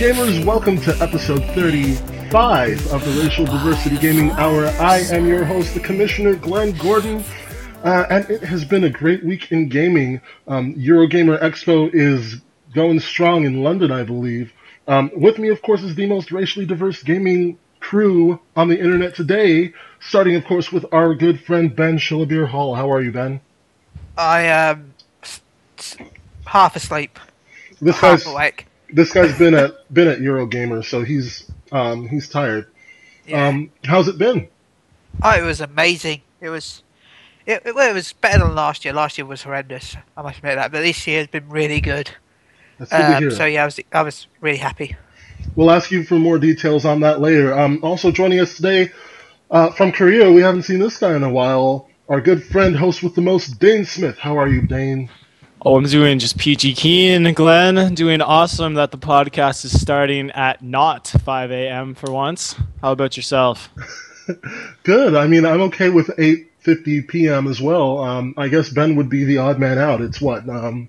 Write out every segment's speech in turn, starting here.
Gamers? Welcome to episode 35 of the Racial Diversity Gaming Hour. I am your host, the Commissioner Glenn Gordon, uh, and it has been a great week in gaming. Um, Eurogamer Expo is going strong in London, I believe. Um, with me, of course, is the most racially diverse gaming crew on the internet today, starting, of course, with our good friend Ben Shillabeer Hall. How are you, Ben? I am s- half asleep, This half guy's awake. This guy's been at been at Eurogamer, so he's um, he's tired. Yeah. Um, how's it been? oh, it was amazing. It was, it, it, well, it was better than last year. Last year was horrendous. I must admit that, but this year has been really good. That's good to Um, hear. so yeah, I was I was really happy. We'll ask you for more details on that later. Um, also joining us today uh, from Korea, we haven't seen this guy in a while. Our good friend, host with the most, Dane Smith. How are you, Dane? Oh, I'm doing just PG keen, Glenn. Doing awesome that the podcast is starting at not 5 a.m. for once. How about yourself? Good. I mean, I'm okay with 8:50 p.m. as well. Um, I guess Ben would be the odd man out. It's what um,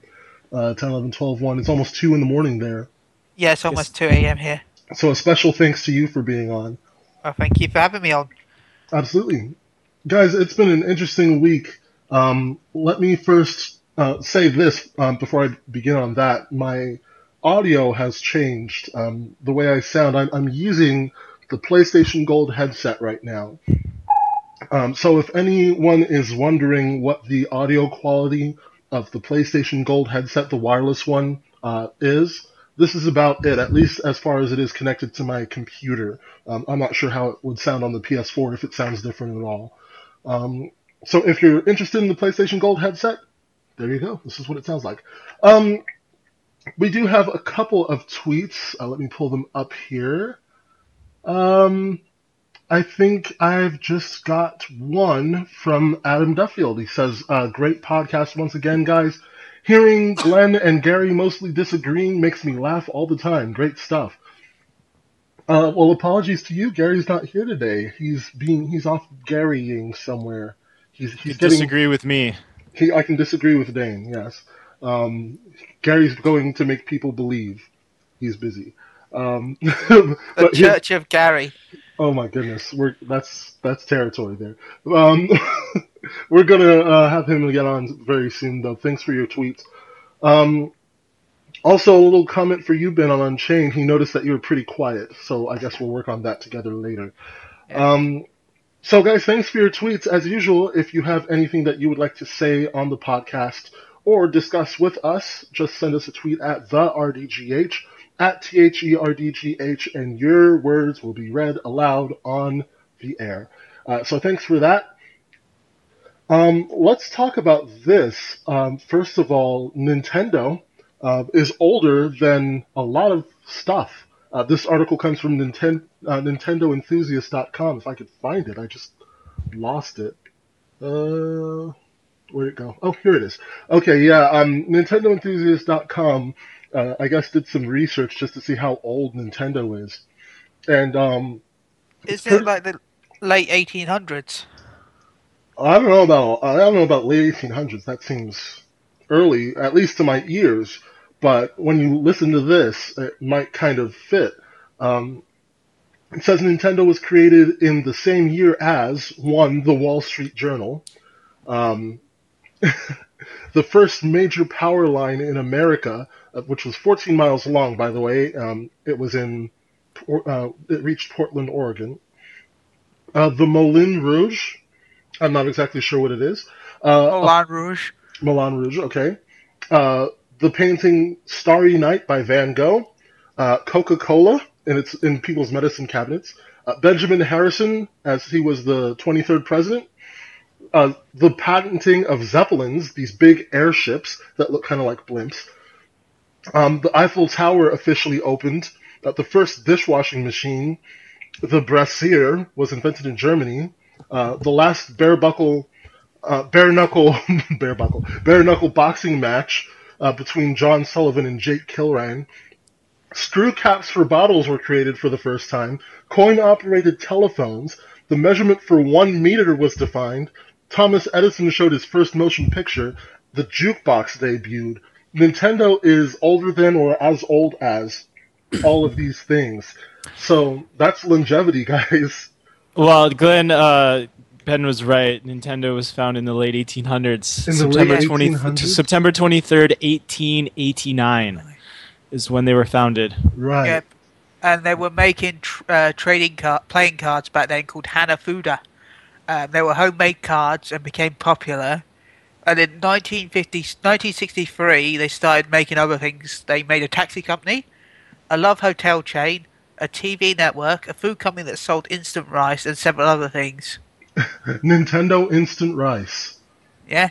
uh, 10, 11, 12, 1. It's almost two in the morning there. Yeah, it's almost two a.m. here. So a special thanks to you for being on. Well, thank you for having me on. Absolutely. Guys, it's been an interesting week. Um, let me first uh, say this um, before I begin on that. My audio has changed. Um, the way I sound, I'm, I'm using the PlayStation Gold headset right now. Um, so if anyone is wondering what the audio quality of the PlayStation Gold headset, the wireless one, uh, is, this is about it, at least as far as it is connected to my computer. Um, I'm not sure how it would sound on the PS4 if it sounds different at all. Um, so if you're interested in the PlayStation Gold headset, there you go. This is what it sounds like. Um, we do have a couple of tweets. Uh, let me pull them up here. Um, I think I've just got one from Adam Duffield. He says, uh, "Great podcast once again, guys. Hearing Glenn and Gary mostly disagreeing makes me laugh all the time. Great stuff." Uh, well, apologies to you. Gary's not here today. He's being he's off Garying somewhere. He's You he's getting disagree with me. He, I can disagree with Dane. Yes, um, Gary's going to make people believe he's busy. Um, The he- Church of Gary. oh my goodness, we're that's that's territory there. Um, we're gonna uh, have him get on very soon, though. Thanks for your tweets. Um, also, a little comment for you, Ben, on Unchained. He noticed that you were pretty quiet, so I guess we'll work on that together later. Yeah. Um, so, guys, thanks for your tweets. As usual, if you have anything that you would like to say on the podcast or discuss with us, just send us a tweet at the RDGH, at T H E R D G H, and your words will be read aloud on the air. Uh, so, thanks for that. Um, let's talk about this. Um, first of all, Nintendo uh, is older than a lot of stuff. Uh, this article comes from Ninten- uh, NintendoEnthusiast.com. If I could find it, I just lost it. Uh, where'd it go? Oh, here it is. Okay, yeah. Um, NintendoEnthusiast.com. Uh, I guess did some research just to see how old Nintendo is, and um, Is it like the late 1800s? I don't know about I don't know about late 1800s. That seems early, at least to my ears. But when you listen to this, it might kind of fit. Um, it says Nintendo was created in the same year as one, the Wall Street Journal, um, the first major power line in America, uh, which was 14 miles long, by the way. Um, it was in uh, it reached Portland, Oregon. Uh, the Moulin Rouge. I'm not exactly sure what it is. Uh, Moulin Rouge. Moulin Rouge, okay. The painting Starry Night by Van Gogh. Uh, Coca-Cola in its in people's medicine cabinets. Uh, Benjamin Harrison, as he was the 23rd president. Uh, the patenting of Zeppelins, these big airships that look kind of like blimps. Um, the Eiffel Tower officially opened. The first dishwashing machine, the Brassiere, was invented in Germany. Uh, the last bare buckle uh, bare knuckle bare buckle bare knuckle boxing match uh, between John Sullivan and Jake Kilrain. Screw caps for bottles were created for the first time. Coin operated telephones. The measurement for one meter was defined. Thomas Edison showed his first motion picture. The jukebox debuted. Nintendo is older than or as old as all of these things. So that's longevity, guys. Well, Glenn, uh, Ben was right. Nintendo was founded in the late 1800s. In the September late 20 1800s? September 23rd, 1889 is when they were founded. Right. Yep. And they were making tr- uh, trading card, playing cards back then called Hanafuda. Um, they were homemade cards and became popular. And in 1950, 1963, they started making other things. They made a taxi company, a love hotel chain, a TV network, a food company that sold instant rice, and several other things. Nintendo Instant Rice. Yeah.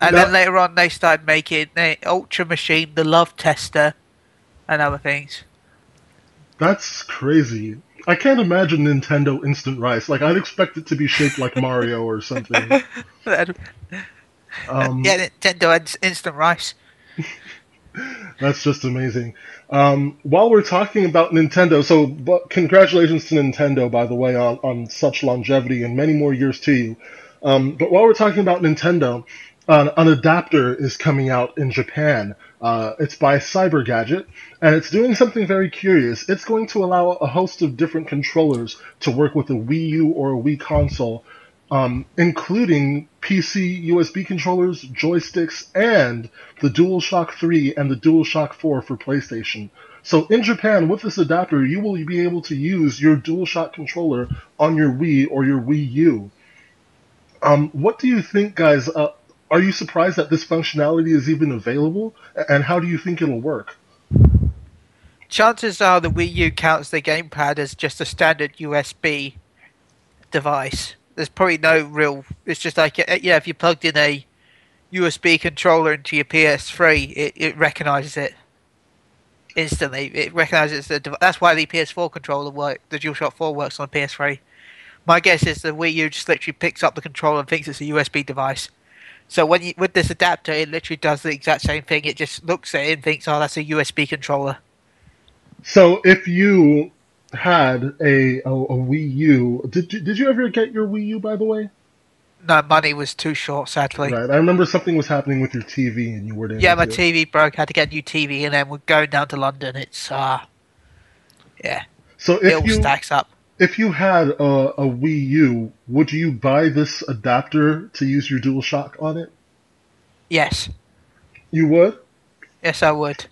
And Now- then later on, they started making the Ultra Machine, the Love Tester, and other things. That's crazy. I can't imagine Nintendo Instant Rice. Like I'd expect it to be shaped like Mario or something. Um, yeah, Nintendo Instant Rice. That's just amazing. Um, while we're talking about Nintendo, so congratulations to Nintendo, by the way, on, on such longevity and many more years to you. Um, but while we're talking about Nintendo, an, an adapter is coming out in Japan. Uh, it's by Cyber Gadget, and it's doing something very curious. It's going to allow a host of different controllers to work with a Wii U or a Wii console, um, including PC USB controllers, joysticks, and the DualShock 3 and the DualShock 4 for PlayStation. So in Japan, with this adapter, you will be able to use your DualShock controller on your Wii or your Wii U. Um, what do you think, guys? Uh, are you surprised that this functionality is even available? And how do you think it'll work? Chances are the Wii U counts the gamepad as just a standard USB device. There's probably no real. It's just like uh, yeah, if you plugged in a USB controller into your PS3, it, it recognizes it instantly. It recognizes the. That's why the PS4 controller work. The DualShock 4 works on PS3. My guess is the Wii U just literally picks up the controller and thinks it's a USB device. So when you with this adapter, it literally does the exact same thing. It just looks at it and thinks, "Oh, that's a USB controller." So if you had a, a, a Wii U, did you, did you ever get your Wii U, by the way? No, money was too short, sadly. Right. I remember something was happening with your TV and you weren't Yeah, my. TV broke. Had to get a new TV, and then we're going down to London. It's uh, yeah, So it if all you stacks up. if you had a, a Wii U, would you buy this adapter to use your DualShock on it? Yes, You would. yes, I would.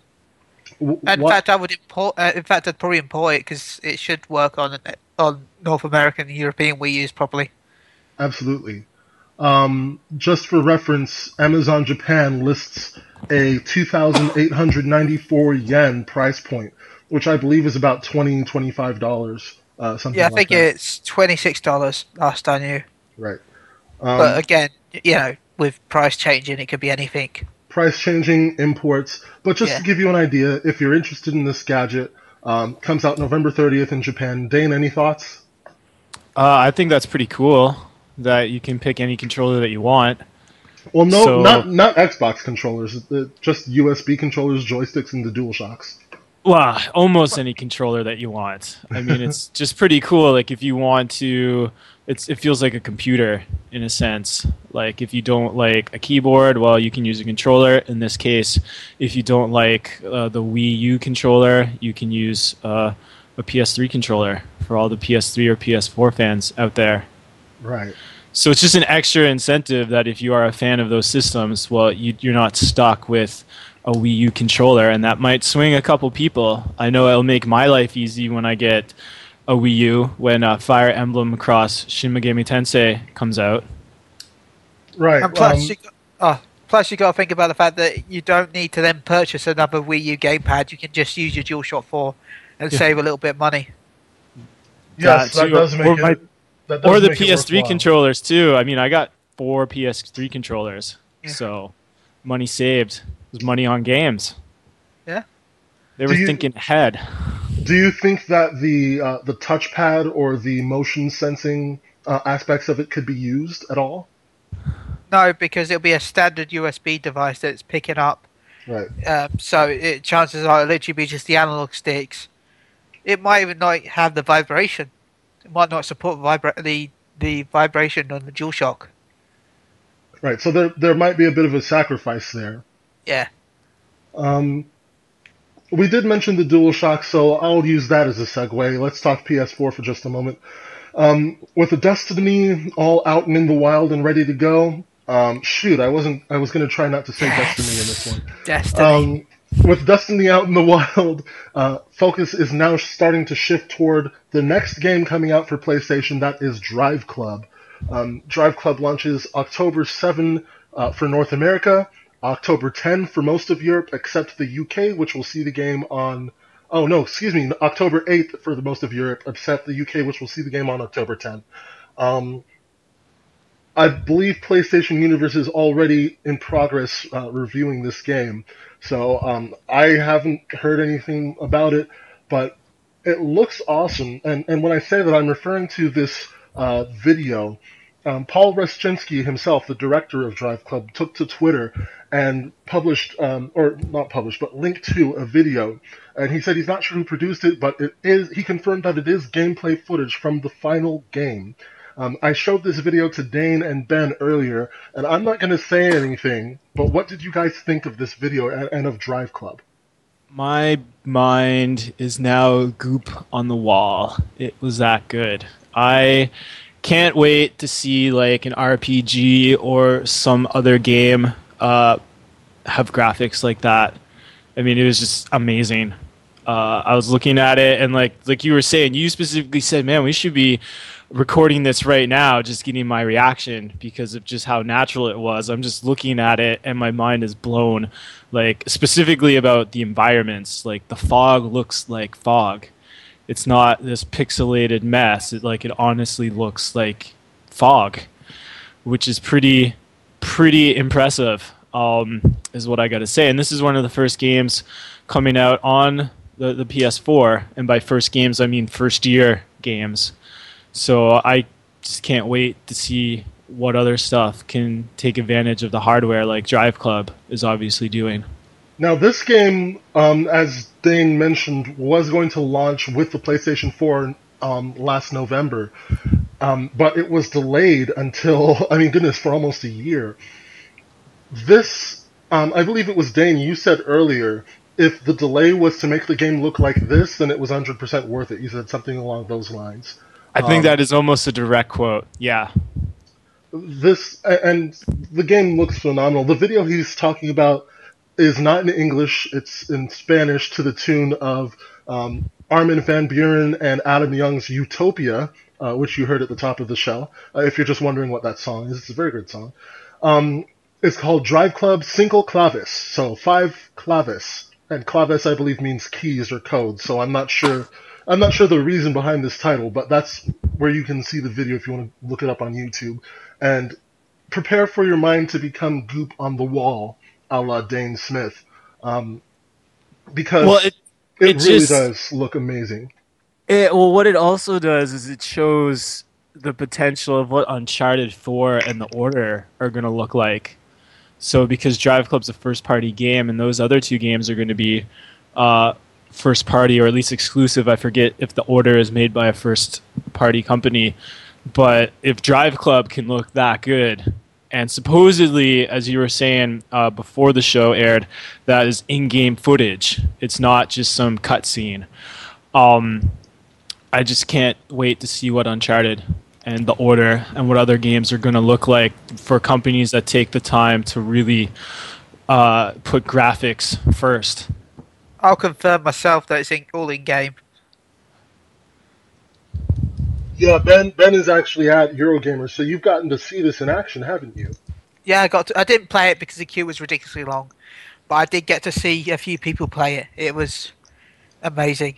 W- In what- fact, I would import. Uh, in fact, I'd probably import it because it should work on on North American and European Wii U's properly. Absolutely. Um, just for reference, Amazon Japan lists a 2,894 yen price point, which I believe is about 20 $25, uh, something Yeah, I like think that. it's twenty six dollars last I knew. Right. Um, But again, you know, with price changing, it could be anything. Price changing imports. But just Yeah. to give you an idea, if you're interested in this gadget, um, comes out November 30th in Japan. Dane, any thoughts? Uh, I think that's pretty cool that you can pick any controller that you want. Well, no, So- not not Xbox controllers. uh, Just USB controllers, joysticks, and the DualShocks. Well, almost any controller that you want. I mean, it's just pretty cool. Like if you want to, it's it feels like a computer in a sense. Like if you don't like a keyboard, well, you can use a controller. In this case, if you don't like uh, the Wii U controller, you can use uh, a PS3 controller for all the PS3 or PS4 fans out there. Right. So it's just an extra incentive that if you are a fan of those systems, well, you, you're not stuck with a Wii U controller, and that might swing a couple people. I know it'll make my life easy when I get a Wii U when uh, Fire Emblem Cross Shin Megami Tensei comes out. Right. And plus, um, you got, oh, plus you got to think about the fact that you don't need to then purchase another Wii U gamepad. You can just use your DualShock 4 and Yeah. save a little bit of money. yes, that that does make or it. my- that does Or the make PS3 worthwhile. controllers too. I mean, I got four PS3 controllers, Yeah. so money saved. It was money on games. Yeah. They were you- thinking ahead. Do you think that the uh, the touchpad or the motion sensing uh, aspects of it could be used at all? No, because it'll be a standard USB device that's picking up. Right. Um, so it, chances are it'll literally be just the analog sticks. It might even not have the vibration. It might not support vibra- the the vibration on the DualShock. Right. So there there might be a bit of a sacrifice there. Yeah. Um, we did mention the DualShock, so I'll use that as a segue. Let's talk PS4 for just a moment. Um, with the Destiny all out and in the wild and ready to go, um, shoot, I wasn't. I was going to try not to say Yes. Destiny in this one. Destiny. Um, with Destiny out in the wild, uh, focus is now starting to shift toward the next game coming out for PlayStation. That is Drive Club. Um, Drive Club launches October 7 uh, for North America, October 10 for most of Europe except the UK, which will see the game on. Oh no, excuse me, October 8th for the most of Europe except the UK, which will see the game on October 10. Um, I believe PlayStation Universe is already in progress uh, reviewing this game, so um, I haven't heard anything about it, but it looks awesome. And and when I say that, I'm referring to this uh, video. Um, Paul Rustchynsky himself, the director of Drive Club, took to Twitter and published, um, or not published, but linked to a video. And he said he's not sure who produced it, but it is. He confirmed that it is gameplay footage from the final game. Um, I showed this video to Dane and Ben earlier, and I'm not going to say anything, but what did you guys think of this video and, and of Drive Club? My mind is now goop on the wall. It was that good. I can't wait to see like an RPG or some other game uh, have graphics like that. I mean, it was just amazing. Uh, I was looking at it and like like you were saying, you specifically said, "Man, we should be recording this right now." Just getting my reaction because of just how natural it was. I'm just looking at it and my mind is blown. Like specifically about the environments. Like the fog looks like fog. It's not this pixelated mess. It like it honestly looks like fog, which is pretty pretty impressive. Um, is what I got to say. And this is one of the first games coming out on the, the PS4, and by first games I mean first year games. So I just can't wait to see what other stuff can take advantage of the hardware, like Drive Club is obviously doing. Now, this game, um, as Dane mentioned, was going to launch with the PlayStation 4 um, last November, um, but it was delayed until, I mean, goodness, for almost a year. This, um, I believe it was Dane, you said earlier, if the delay was to make the game look like this, then it was 100% worth it. You said something along those lines. I think Um, that is almost a direct quote. Yeah. this and the game looks phenomenal. The video he's talking about is not in English; it's in Spanish to the tune of um, Armin van Buuren and Adam Young's "Utopia," uh, which you heard at the top of the show. Uh, if you're just wondering what that song is, it's a very good song. Um, it's called Drive Club Single Clavis, so five clavis, and clavis I believe means keys or codes. So I'm not sure. I'm not sure the reason behind this title, but that's where you can see the video if you want to look it up on YouTube. And prepare for your mind to become goop on the wall, a la Dane Smith, um, because Well, it, it, it really just- does look amazing. It well what it also does is it shows the potential of what Uncharted 4 and The Order are going to look like. So because Drive Club's a first party game and those other two games are going to be uh, first party or at least exclusive. I forget if The Order is made by a first party company, but if Drive Club can look that good and supposedly as you were saying uh, before the show aired that is in-game footage it's not just some cutscene um, I just can't wait to see what Uncharted and The Order and what other games are going to look like for companies that take the time to really uh, put graphics first. I'll confirm myself that it's in, all in game. Yeah, Ben Ben is actually at Eurogamer, so you've gotten to see this in action, haven't you? Yeah, I got. To, I didn't play it because the queue was ridiculously long, but I did get to see a few people play it. It was amazing.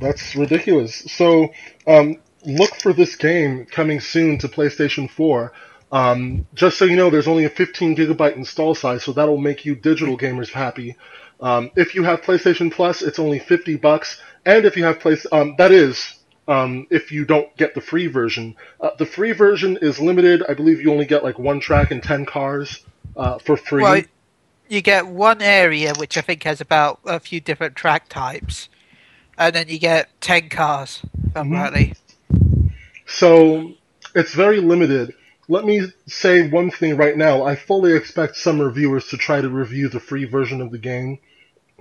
That's ridiculous. So, um, look for this game coming soon to PlayStation 4. Um, just so you know, there's only a 15 gigabyte install size, so that'll make you digital gamers happy. Um, if you have PlayStation Plus, it's only 50 bucks, and if you have place, um, that is, um, if you don't get the free version. Uh, the free version is limited. I believe you only get like one track and 10 cars uh, for free. Well, you get one area which I think has about a few different track types, and then you get ten cars. If I'm Mhm. So it's very limited. Let me say one thing right now. I fully expect some reviewers to try to review the free version of the game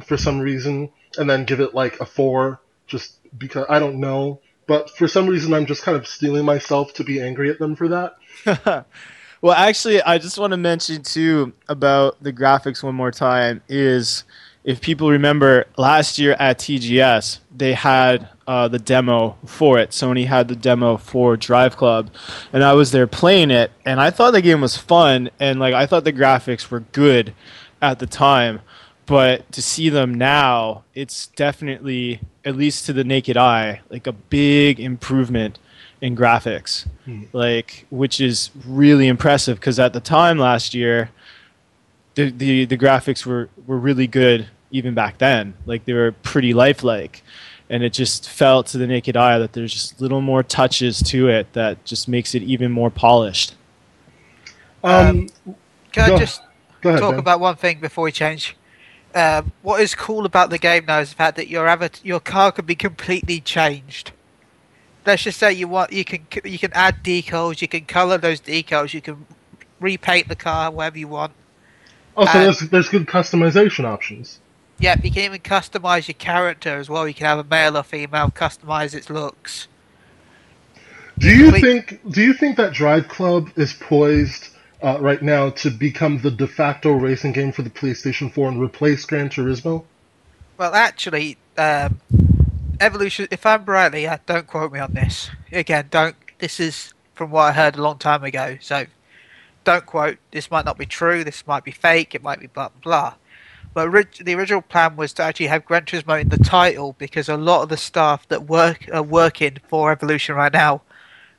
for some reason, and then give it like a four just because I don't know. But for some reason, I'm just kind of steeling myself to be angry at them for that. well, actually, I just want to mention too about the graphics one more time. Is if people remember last year at TGS, they had uh, the demo for it. Sony had the demo for Drive Club, and I was there playing it, and I thought the game was fun, and like I thought the graphics were good at the time. But to see them now, it's definitely, at least to the naked eye, like a big improvement in graphics, hmm. like which is really impressive. Because at the time last year, the, the the graphics were were really good even back then. Like they were pretty lifelike, and it just felt to the naked eye that there's just little more touches to it that just makes it even more polished. Um, um can I just ahead, talk ben. about one thing before we change? Um, what is cool about the game now is the fact that your avatar, your car can be completely changed. Let's just say you want you can you can add decals, you can color those decals, you can repaint the car whatever you want. Oh, so there's there's good customization options. Yep, you can even customize your character as well. You can have a male or female, customize its looks. Do you think Do you think that Drive Club is poised uh, right now to become the de facto racing game for the PlayStation 4 and replace Gran Turismo? Well, actually, um, Evolution. If I'm rightly, uh, don't quote me on this. Again, don't. This is from what I heard a long time ago. So, don't quote. This might not be true. This might be fake. It might be blah blah. But orig- the original plan was to actually have Gran Turismo in the title because a lot of the staff that work are working for Evolution right now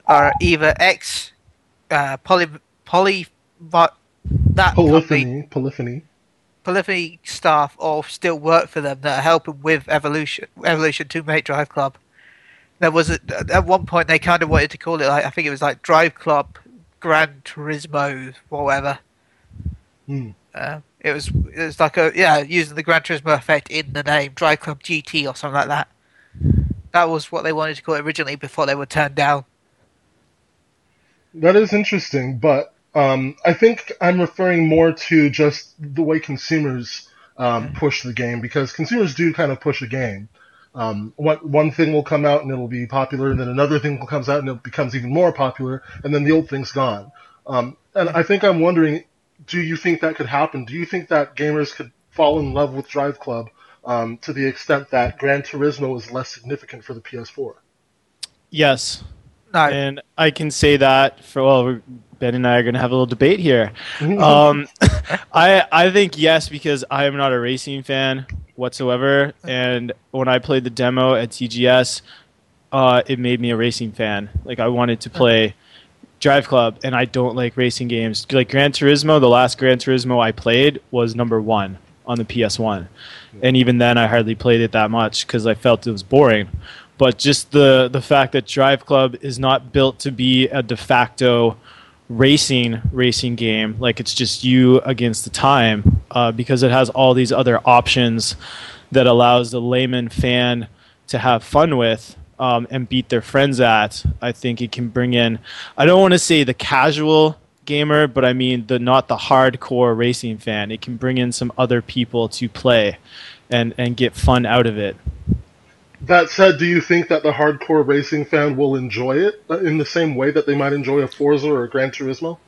are either ex uh, poly poly that polyphony company, polyphony polyphony. Staff or still work for them that are helping with evolution evolution Two make drive club. There was a, at one point they kind of wanted to call it like i think it was like drive club gran turismo whatever. Hmm. uh, it was it was like a yeah using the gran turismo effect in the name drive club gt or something like that that was what they wanted to call it originally before they were turned down that is interesting but um, I think I'm referring more to just the way consumers um, push the game because consumers do kind of push a game. Um, one, one thing will come out and it'll be popular, and then another thing comes out and it becomes even more popular, and then the old thing's gone. Um, and I think I'm wondering, do you think that could happen? Do you think that gamers could fall in love with Drive Club um, to the extent that Gran Turismo is less significant for the PS4? Yes. No. And I can say that for well, Ben and I are going to have a little debate here. um, I I think yes because I am not a racing fan whatsoever, and when I played the demo at TGS, uh, it made me a racing fan. Like I wanted to play Drive Club, and I don't like racing games. Like Gran Turismo, the last Gran Turismo I played was number one on the PS1, and even then I hardly played it that much because I felt it was boring. But just the the fact that Drive Club is not built to be a de facto racing racing game like it's just you against the time uh, because it has all these other options that allows the layman fan to have fun with um, and beat their friends at i think it can bring in i don't want to say the casual gamer but i mean the not the hardcore racing fan it can bring in some other people to play and and get fun out of it that said, do you think that the hardcore racing fan will enjoy it in the same way that they might enjoy a Forza or a Gran Turismo?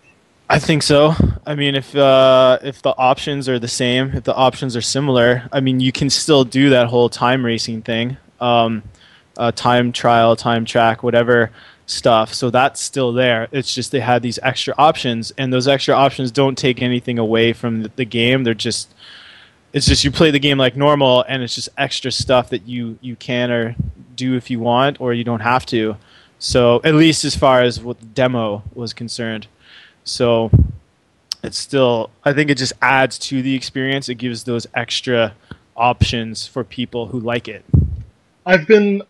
I think so. I mean, if uh, if the options are the same, if the options are similar, I mean, you can still do that whole time racing thing, um, uh, time trial, time track, whatever stuff. So that's still there. It's just they had these extra options, and those extra options don't take anything away from the, the game. They're just it's just you play the game like normal and it's just extra stuff that you you can or do if you want or you don't have to so at least as far as what the demo was concerned so it's still i think it just adds to the experience it gives those extra options for people who like it i've been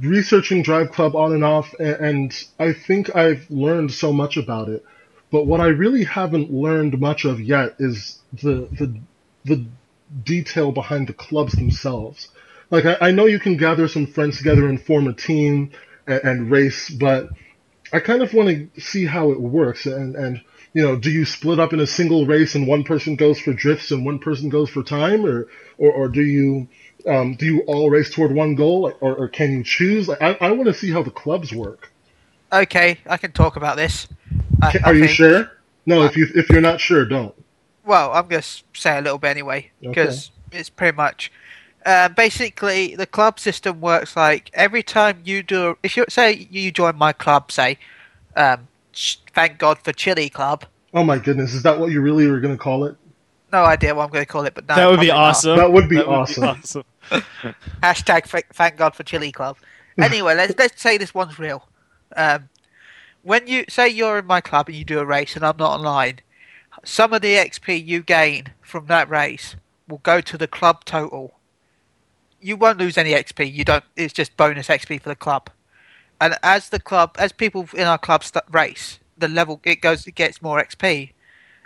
researching drive club on and off and i think i've learned so much about it but what i really haven't learned much of yet is the the the detail behind the clubs themselves. Like I, I know you can gather some friends together and form a team and, and race, but I kind of want to see how it works and and you know, do you split up in a single race and one person goes for drifts and one person goes for time, or or, or do you um, do you all race toward one goal, or, or can you choose? Like, I, I want to see how the clubs work. Okay, I can talk about this. I, Ca- I Are you think- sure? No, if you if you're not sure, don't. Well, I'm going to say a little bit anyway because it's pretty much. Uh, basically, the club system works like every time you do. If you say you join my club, say, um, ch- thank God for Chili Club. Oh my goodness, is that what you really were going to call it? No idea what I'm going to call it, but no, that would be probably not. awesome. That would be awesome. awesome. Hashtag th- thank God for Chili Club. Anyway, let's let's say this one's real. Um, when you say you're in my club and you do a race and I'm not online, some of the XP you gain from that race will go to the club total. You won't lose any XP. You don't. It's just bonus XP for the club. And as the club, as people in our club st- race, the level it goes, it gets more XP.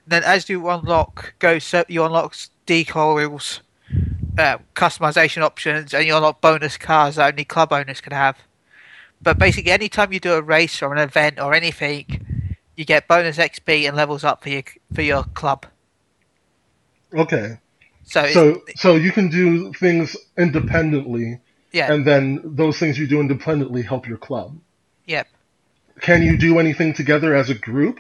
Then as you unlock, go so you unlock decoys, uh, customization options and you unlock bonus cars that only club owners can have. But basically, anytime you do a race or an event or anything, you get bonus XP and levels up for your for your club. Okay, So, so so you can do things independently, yeah, and then those things you do independently help your club. yeah. Can you do anything together as a group?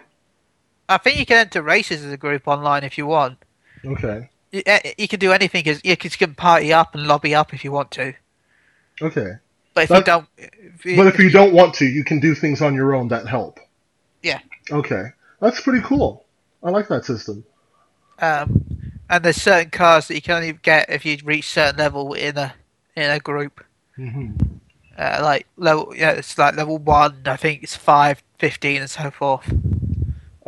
I think you can enter races as a group online if you want. Okay, You, eh, you can do anything you can, party up and lobby up if you want to. okay. But if That- you don't, if you, But if you don't want to, you can do things on your own that help. Yeah. Okay, that's pretty cool. I like that system. um, and there's certain cars that you can only get if you reach certain level in a in a group. hmm uh, like level yeah it's like level one i think it's five, 15 and so forth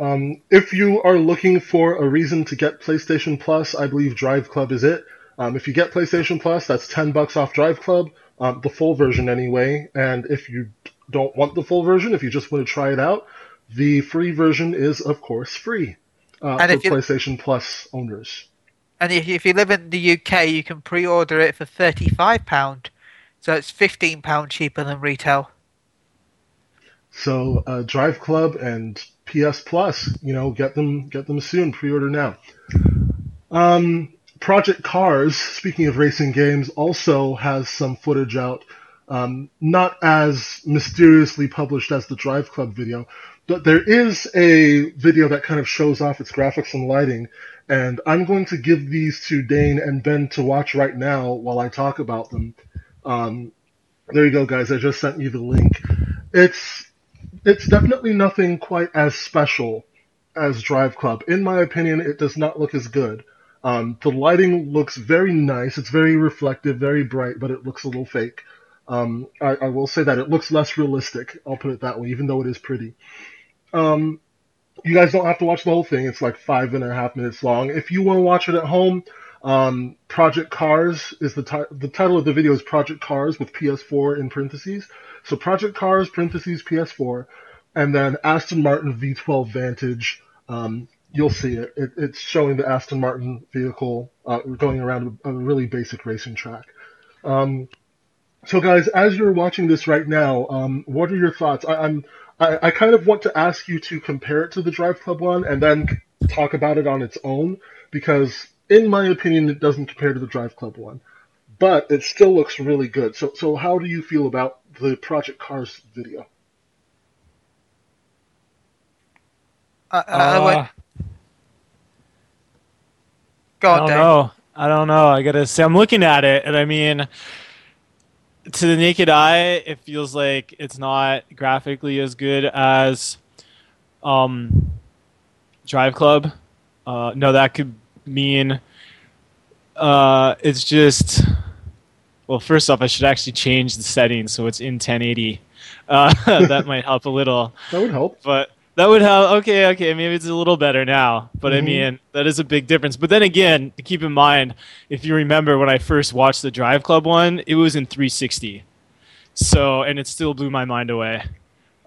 Um, if you are looking for a reason to get PlayStation Plus, I believe Drive Club is it. Um, if you get PlayStation Plus, that's ten bucks off Drive Club, um, the full version anyway. And if you don't want the full version, if you just want to try it out, the free version is of course free uh, And for you- PlayStation Plus owners. and if, you live in the uk you can pre-order it for 35 pound so it's 15 pound cheaper than retail So uh, Drive Club and PS Plus, you know, get them get them soon. Pre-order now. Um, Project Cars, speaking of racing games, also has some footage out. Um, not as mysteriously published as the Drive Club video, but there is a video that kind of shows off its graphics and lighting. And I'm going to give these to Dane and Ben to watch right now while I talk about them. Um, there you go, guys. I just sent you the link. It's it's definitely nothing quite as special as Drive Club. In my opinion, it does not look as good. Um, the lighting looks very nice. It's very reflective, very bright, but it looks a little fake. Um, I, I will say that it looks less realistic. I'll put it that way, even though it is pretty. Um, you guys don't have to watch the whole thing. It's like five and a half minutes long. If you want to watch it at home, um, Project Cars is the ti- the title of the video is Project Cars with PS4 in parentheses. So Project Cars parentheses PS4, and then Aston Martin V12 Vantage. Um, you'll see it. it. It's showing the Aston Martin vehicle uh, going around a, really basic racing track. Um, so guys, as you're watching this right now, um, what are your thoughts? I, I'm I, I kind of want to ask you to compare it to the Drive Club one and then talk about it on its own because, in my opinion, it doesn't compare to the Drive Club one, but it still looks really good. So, so how do you feel about the Project Cars video? I, I, I won't- Uh, go I don't Dave. know. I don't know. I gotta say, I'm looking at it, and I mean, to the naked eye, it feels like it's not graphically as good as um, Drive Club. Uh, no, that could mean uh, it's just. Well, first off, I should actually change the settings so it's in 1080. Uh, that might help a little That would help. but that would help. Okay, okay, maybe it's a little better now. But I Mhm. mean, that is a big difference. But then again, keep in mind, if you remember when I first watched the Drive Club one, it was in 360. So, and it still blew my mind away.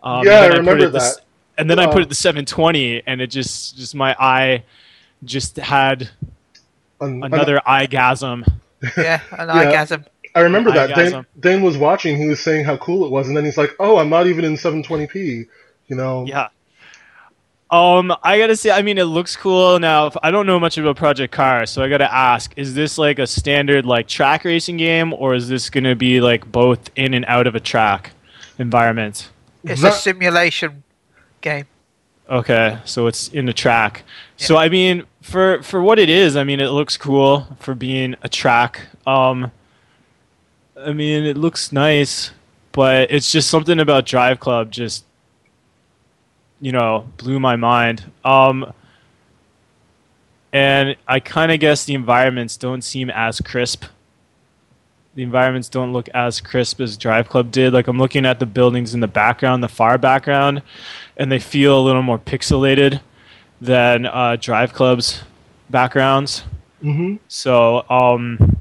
Um, Yeah, and then I put remember it the s- that. and then I put it to 720, and it just, just my eye, just had An- an- another eyegasm. yeah an Yeah. orgasm I remember that. Dane, Orgasm. Dane was watching. He was saying how cool it was, and then he's like, "Oh, I'm not even in 720p." You know. Yeah. Um, I gotta say, I mean, it looks cool. Now, I don't know much about Project Cars, so I gotta ask: Is this like a standard like track racing game, or is this gonna be like both in and out of a track environment? It's That- a simulation game. Okay, so it's in the track. So I mean, for for what it is, I mean, it looks cool for being a track. Um, I mean, it looks nice, but it's just something about Drive Club just, you know, blew my mind. Um, and I kind of guess the environments don't seem as crisp. The environments don't look as crisp as Drive Club did. Like I'm looking at the buildings in the background, the far background, and they feel a little more pixelated than uh, Drive Club's backgrounds. hmm So, um,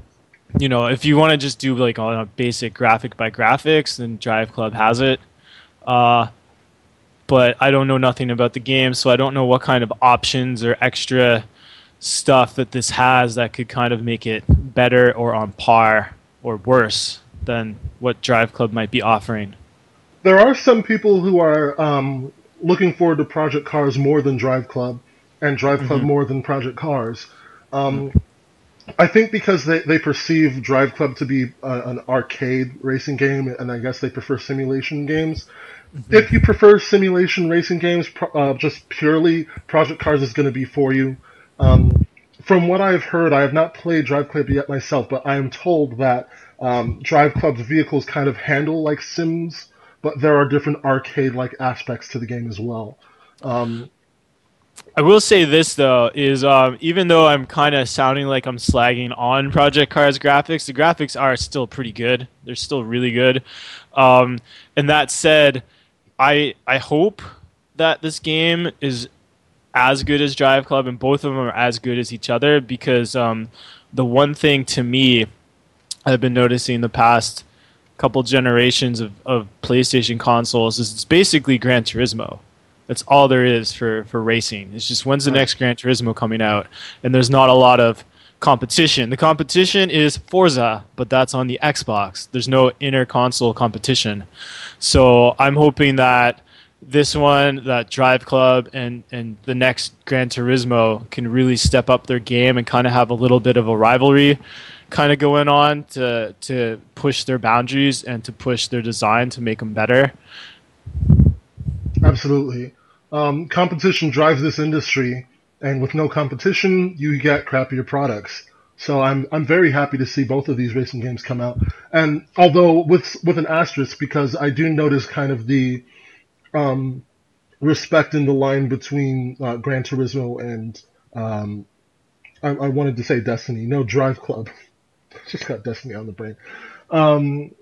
you know, if you want to just do like on a basic graphic by graphics, then Drive Club has it. Uh, but I don't know nothing about the game, so I don't know what kind of options or extra stuff that this has that could kind of make it better or on par or worse than what Drive Club might be offering. There are some people who are um, looking forward to Project Cars more than Drive Club, and Drive Club more than Project Cars. Um, I think because they, they perceive Drive Club to be uh, an arcade racing game, and I guess they prefer simulation games. If you prefer simulation racing games, uh, just purely Project Cars is going to be for you. Um, from what I've heard, I have not played Drive Club yet myself, but I am told that um, Drive Club's vehicles kind of handle like Sims, but there are different arcade-like aspects to the game as well. Um, I will say this though is um, even though I'm kind of sounding like I'm slagging on Project Cars graphics, the graphics are still pretty good. They're still really good. Um, and that said, I I hope that this game is as good as Drive Club, and both of them are as good as each other because um, the one thing to me I've been noticing the past couple generations of, of PlayStation consoles is it's basically Gran Turismo. That's all there is for, for racing. It's just when's the Right. next Gran Turismo coming out? And there's not a lot of competition. The competition is Forza, but that's on the Xbox. There's no inner console competition. So I'm hoping that this one, that Drive Club, and, and the next Gran Turismo can really step up their game and kind of have a little bit of a rivalry kind of going on to to push their boundaries and to push their design to make them better. Absolutely. Um, competition drives this industry, and with no competition, you get crappier products. So I'm I'm very happy to see both of these racing games come out. And although with with an asterisk, because I do notice kind of the um, respect in the line between uh, Gran Turismo and um, I, I wanted to say Destiny. No, Drive Club. Just got Destiny on the brain. Um,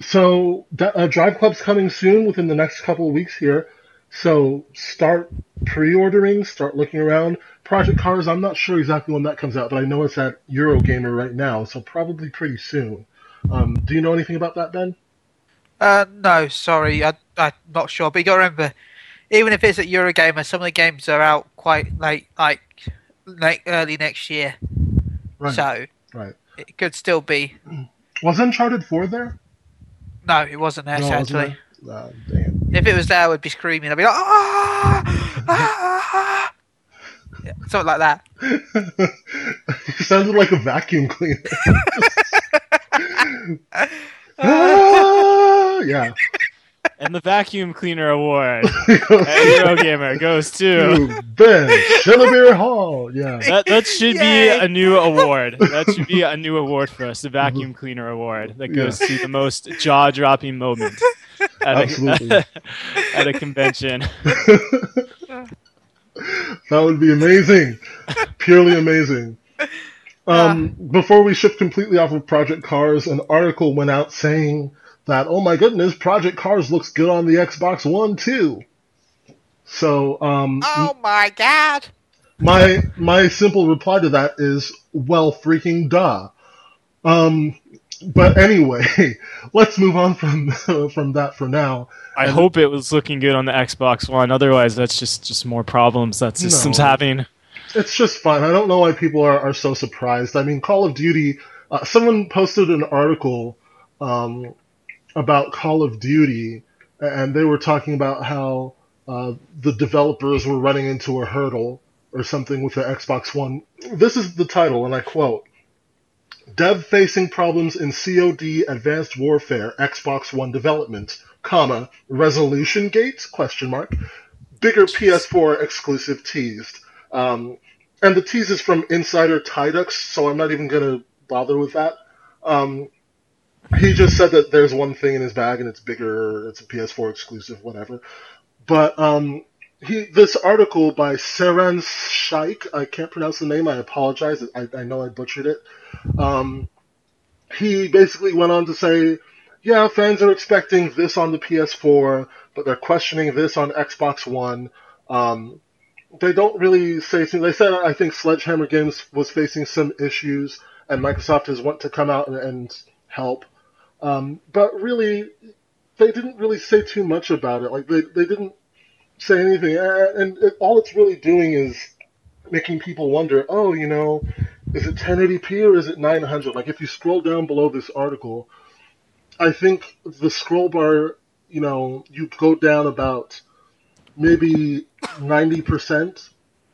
so uh, Drive Club's coming soon within the next couple of weeks here. So start pre-ordering, start looking around. Project Cars, I'm not sure exactly when that comes out, but I know it's at Eurogamer right now, so probably pretty soon. Um, do you know anything about that, Ben? Uh, no, sorry, I, I'm not sure. But you got to remember, even if it's at Eurogamer, some of the games are out quite late, like late early next year. Right. So Right. it could still be. Was Uncharted 4 there? No, it wasn't there No, it wasn't actually. there? Ah, damn. If it was there, I would be screaming. I'd be like, ah, ah, yeah, something like that. you sounded like a vacuum cleaner. Ah, yeah. And the vacuum cleaner award at Eurogamer goes to To Ben Shillabeer Hall. Yeah. that. That should Yay. be a new award. That should be a new award for us, the vacuum cleaner award. That goes to the most jaw-dropping moment at Absolutely. a, at a convention. That would be amazing. Purely amazing. Um, before we shift completely off of Project Cars, an article went out saying that, oh my goodness, Project Cars looks good on the Xbox One too. So, um, Oh my god! my my simple reply to that is, well, freaking duh. Um, but anyway, let's move on from from that for now. I hope it was looking good on the Xbox One. Otherwise, that's just just more problems that system's No. having. It's just fun. I don't know why people are, are so surprised. I mean, Call of Duty. Uh, someone posted an article um, about Call of Duty, and they were talking about how uh, the developers were running into a hurdle or something with the Xbox One. This is the title, and I quote. Dev facing problems in COD Advanced Warfare Xbox One development, comma, resolution gates, question mark, bigger PS4 exclusive teased. Um, and the tease is from Insider Tidux, so I'm not even going to bother with that. Um, he just said that there's one thing in his bag and it's bigger, it's a PS4 exclusive, whatever. But um, he this article by Saran Shaikh, I can't pronounce the name, I apologize, I, I know I butchered it. Um, he basically went on to say, yeah, fans are expecting this on the PS4, but they're questioning this on Xbox One. Um, they don't really say They said I think Sledgehammer Games was facing some issues, and Microsoft has want to come out and, and help. Um, but really, they didn't really say too much about it. Like they they didn't say anything, and all it's really doing is making people wonder. Oh, you know, is it 1080p or is it 900? Like if you scroll down below this article, I think the scroll bar, you know, you go down about maybe 90%,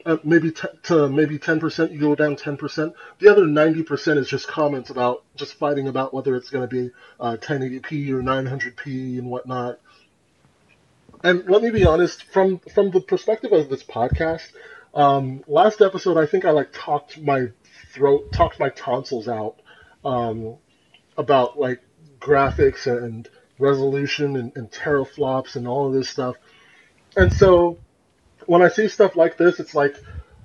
uh, maybe t- to maybe 10%, you go down 10%. The other 90% is just comments about, just fighting about whether it's going to be uh, 1080p or 900p and whatnot. And let me be honest, from from the perspective of this podcast, um, last episode I think I like talked my throat, talked my tonsils out um, about like graphics and resolution and, and teraflops and all of this stuff. And so when I see stuff like this, it's like,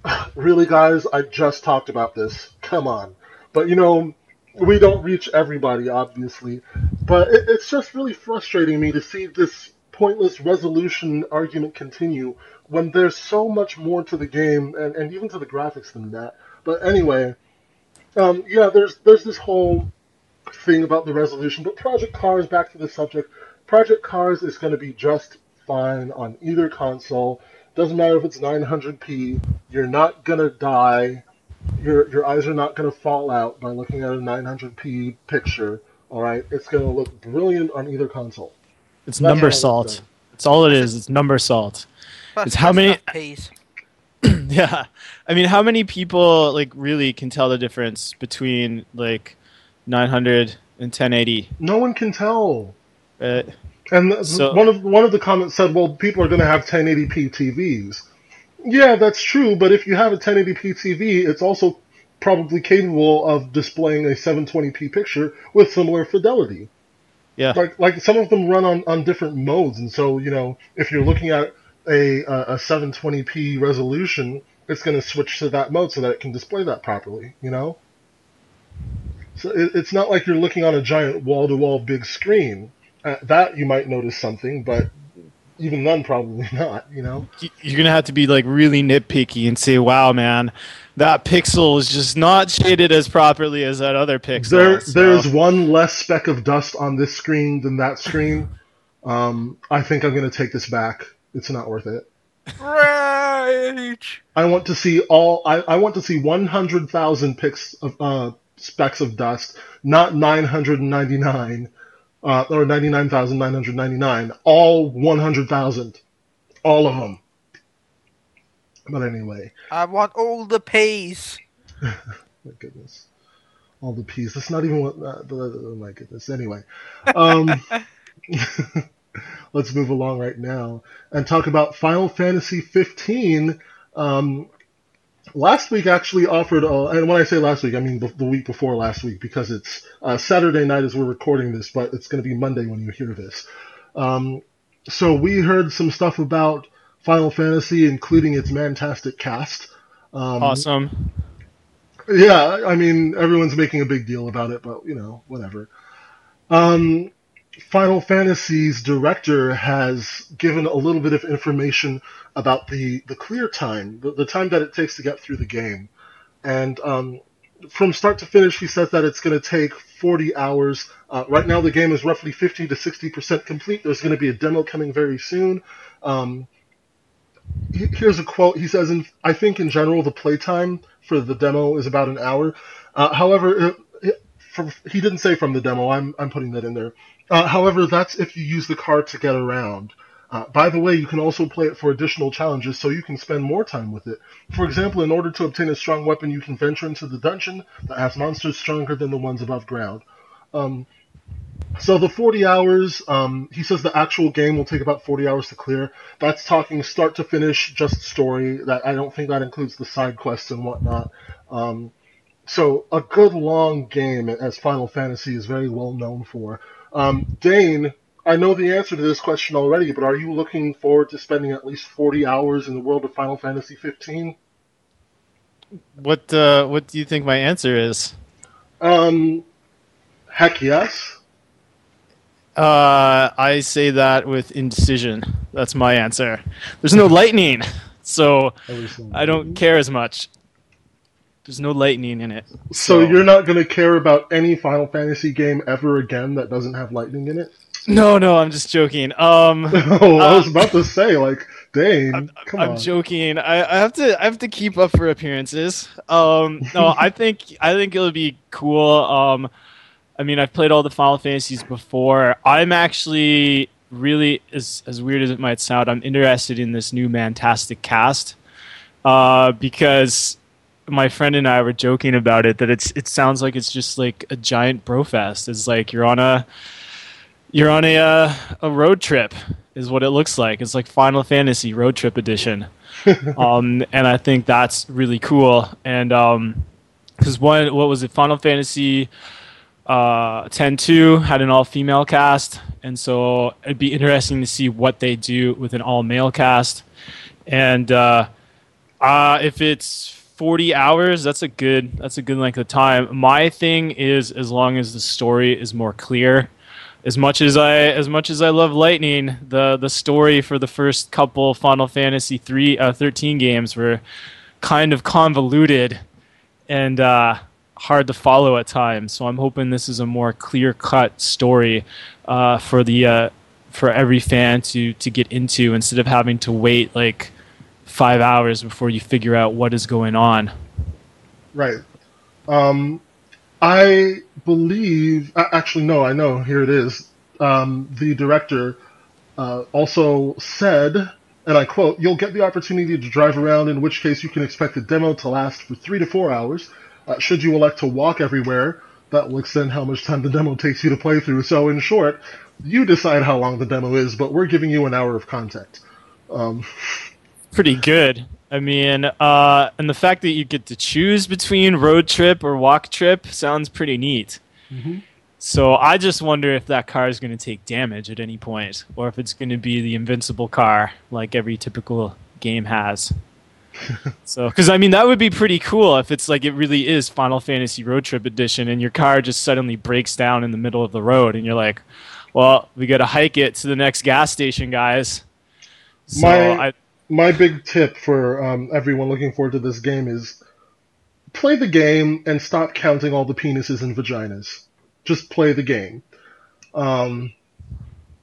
really, guys, I just talked about this. Come on. But you know, we don't reach everybody, obviously. But it, it's just really frustrating me to see this pointless resolution argument continue when there's so much more to the game and, and even to the graphics than that. But anyway, um, yeah, there's there's this whole thing about the resolution, but Project Cars, back to the subject, Project Cars is going to be just fine on either console. Doesn't matter if it's 900p. You're not gonna die. Your your eyes are not gonna fall out by looking at a 900p picture. All right, it's gonna look brilliant on either console. It's That's number salt. It's all it is. It's number salt. it's how many yeah, I mean, how many people like really can tell the difference between like 900 and 1080? No one can tell. Uh, and so, one of one of the comments said, "Well, people are going to have 1080p TVs." Yeah, that's true. But if you have a 1080p TV, it's also probably capable of displaying a 720p picture with similar fidelity. Yeah. Like like some of them run on, on different modes, and so you know if you're looking at a a 720p resolution, it's going to switch to that mode so that it can display that properly. You know. So it, it's not like you're looking on a giant wall to wall big screen at that you might notice something, but even then, probably not. You know, you're gonna have to be like really nitpicky and say, "Wow, man, that pixel is just not shaded as properly as that other pixel." There, so. there's one less speck of dust on this screen than that screen. Um, I think I'm gonna take this back. It's not worth it. Rage. I want to see all. I, I want to see 100,000 pix of uh, specks of dust, not 999 uh, or 99,999, all 100,000. All of them. But anyway. I want all the peas. my goodness. All the peas. That's not even what. Uh, oh my goodness. Anyway. Um, let's move along right now and talk about Final Fantasy 15. Um, last week actually offered, uh, and when I say last week, I mean the, the week before last week because it's uh, Saturday night as we're recording this, but it's going to be Monday when you hear this. Um, so we heard some stuff about Final Fantasy, including its fantastic cast. Um, awesome. Yeah, I mean everyone's making a big deal about it, but you know whatever. Um, Final Fantasy's director has given a little bit of information about the, the clear time, the, the time that it takes to get through the game. And um, from start to finish, he says that it's going to take 40 hours. Uh, right now, the game is roughly 50 to 60% complete. There's going to be a demo coming very soon. Um, here's a quote. He says, in, I think in general, the playtime for the demo is about an hour. Uh, however, it, it, he didn't say from the demo. I'm, I'm putting that in there. Uh, however, that's if you use the car to get around. Uh, by the way, you can also play it for additional challenges so you can spend more time with it. For example, in order to obtain a strong weapon, you can venture into the dungeon that has monsters stronger than the ones above ground. Um, so the 40 hours, um, he says the actual game will take about 40 hours to clear. That's talking start to finish, just story. That I don't think that includes the side quests and whatnot. Um, so a good long game, as Final Fantasy is very well known for. Um, Dane, I know the answer to this question already, but are you looking forward to spending at least 40 hours in the world of Final Fantasy 15? What uh, What do you think my answer is? Um, heck yes. Uh, I say that with indecision. That's my answer. There's no lightning, so I don't care as much. There's no lightning in it. So, you're not going to care about any Final Fantasy game ever again that doesn't have lightning in it? No, no, I'm just joking. Um, oh, I was about to say, like, dang, I'm, come I'm on. joking. I, I have to I have to keep up for appearances. Um, no, I think I think it'll be cool. Um, I mean, I've played all the Final Fantasies before. I'm actually really as as weird as it might sound. I'm interested in this new Mantastic cast uh, because my friend and I were joking about it that it's it sounds like it's just like a giant brofest. It's like you're on a you're on a uh, a road trip is what it looks like. It's like Final Fantasy Road Trip Edition, um, and I think that's really cool. And because one, what was it? Final Fantasy uh, 10-2 had an all-female cast, and so it'd be interesting to see what they do with an all-male cast. And uh, uh, if it's 40 hours, that's a good that's a good length of time. My thing is as long as the story is more clear as much as I as much as I love Lightning, the the story for the first couple Final Fantasy three uh, thirteen games were kind of convoluted and uh, hard to follow at times. So I'm hoping this is a more clear cut story uh, for the uh, for every fan to to get into instead of having to wait like five hours before you figure out what is going on. Right. Um, I believe, actually, no, I know, here it is. Um, the director uh, also said, and I quote, You'll get the opportunity to drive around, in which case you can expect the demo to last for three to four hours. Uh, should you elect to walk everywhere, that will extend how much time the demo takes you to play through. So, in short, you decide how long the demo is, but we're giving you an hour of content. Um, pretty good. I mean, uh, and the fact that you get to choose between road trip or walk trip sounds pretty neat. Mhm. So I just wonder if that car is going to take damage at any point, or if it's going to be the invincible car like every typical game has. So, because I mean, that would be pretty cool if it's like it really is Final Fantasy Road Trip Edition, and your car just suddenly breaks down in the middle of the road, and you're like, "Well, we got to hike it to the next gas station, guys." So My- I, my big tip for um, everyone looking forward to this game is play the game and stop counting all the penises and vaginas. Just play the game. Um,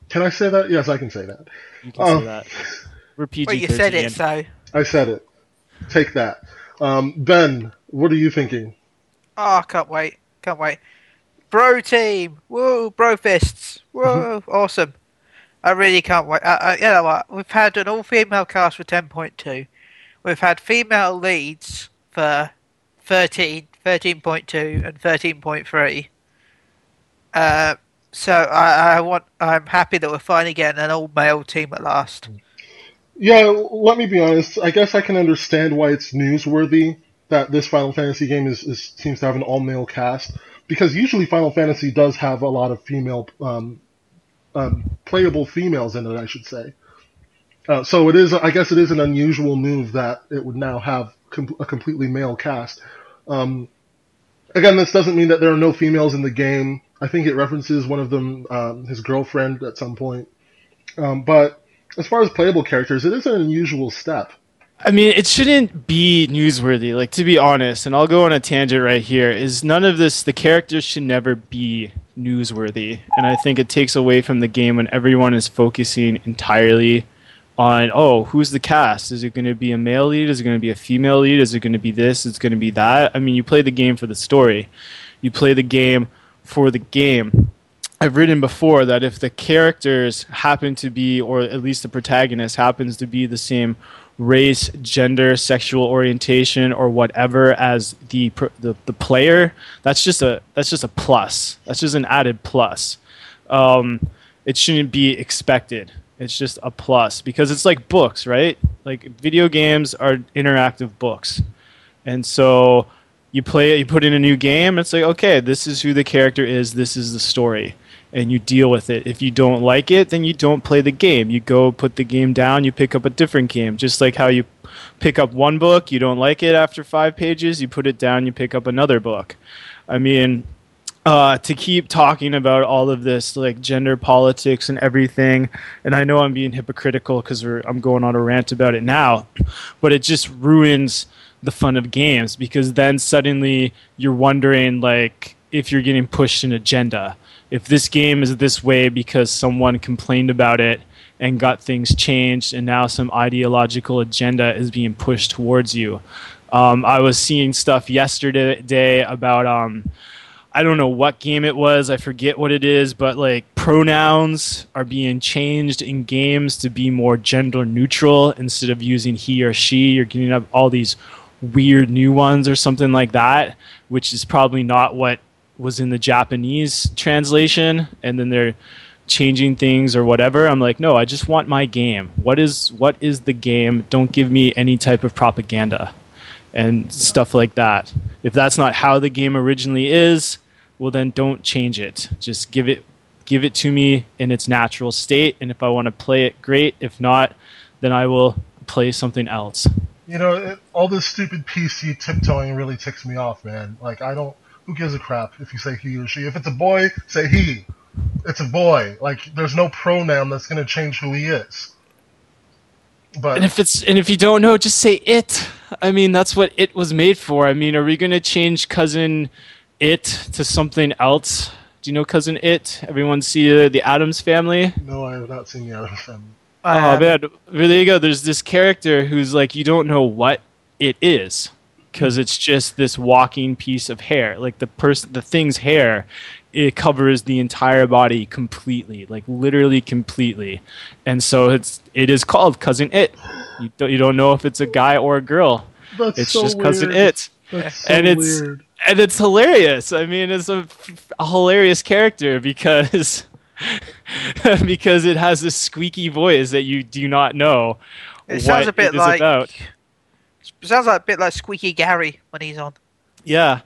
can I say that? Yes, I can say that. You can Oh. say that. We're PG Well, you said it, so. I said it. Take that. Um, ben, what are you thinking? Oh, I can't wait. Can't wait. Bro team! Woo! Bro fists! Whoa! awesome. I really can't wait. Uh, uh, you know what? We've had an all female cast for 10.2. We've had female leads for 13, 13.2, and 13.3. Uh, so I, I want. I'm happy that we're finally getting an all male team at last. Yeah, let me be honest. I guess I can understand why it's newsworthy that this Final Fantasy game is, is seems to have an all male cast because usually Final Fantasy does have a lot of female um, um, playable females in it. I should say. Uh, so it is. I guess it is an unusual move that it would now have com- a completely male cast. Um, again, this doesn't mean that there are no females in the game. I think it references one of them, um, his girlfriend, at some point. Um, but as far as playable characters, it is an unusual step. I mean, it shouldn't be newsworthy. Like to be honest, and I'll go on a tangent right here. Is none of this the characters should never be newsworthy, and I think it takes away from the game when everyone is focusing entirely on oh, who's the cast? Is it going to be a male lead? Is it going to be a female lead? Is it going to be this? Is it going to be that? I mean, you play the game for the story. You play the game for the game. I've written before that if the characters happen to be, or at least the protagonist happens to be the same race, gender, sexual orientation, or whatever as the, the the player, that's just a that's just a plus. That's just an added plus. Um, it shouldn't be expected. It's just a plus because it's like books, right? Like video games are interactive books, and so you play it, you put in a new game. It's like okay, this is who the character is. This is the story and you deal with it. If you don't like it, then you don't play the game. You go put the game down, you pick up a different game. Just like how you pick up one book, you don't like it after five pages, you put it down, you pick up another book. I mean, uh, to keep talking about all of this, like gender politics and everything, and I know I'm being hypocritical because I'm going on a rant about it now, but it just ruins the fun of games because then suddenly you're wondering, like, if you're getting pushed an agenda if this game is this way because someone complained about it and got things changed, and now some ideological agenda is being pushed towards you. Um, I was seeing stuff yesterday about um, I don't know what game it was. I forget what it is, but like pronouns are being changed in games to be more gender neutral instead of using he or she. You're getting up all these weird new ones or something like that, which is probably not what was in the Japanese translation and then they're changing things or whatever. I'm like, no, I just want my game. What is what is the game? Don't give me any type of propaganda and stuff like that. If that's not how the game originally is, well then don't change it. Just give it give it to me in its natural state and if I want to play it great. If not, then I will play something else. You know, it, all this stupid PC tiptoeing really ticks me off, man. Like I don't who gives a crap if you say he or she? If it's a boy, say he. It's a boy. Like there's no pronoun that's gonna change who he is. But and if it's and if you don't know, just say it. I mean, that's what it was made for. I mean, are we gonna change cousin it to something else? Do you know cousin it? Everyone see uh, the Addams family? No, I have not seen the Addams family. Oh man, there you go. There's this character who's like you don't know what it is because it's just this walking piece of hair. Like the person, the thing's hair, it covers the entire body completely, like literally completely. And so it's it is called cousin it. You don't you don't know if it's a guy or a girl. That's it's so just weird. cousin it. That's so and it's weird. and it's hilarious. I mean, it's a, a hilarious character because because it has this squeaky voice that you do not know. It sounds a bit like about. Sounds like a bit like Squeaky Gary when he's on. Yeah.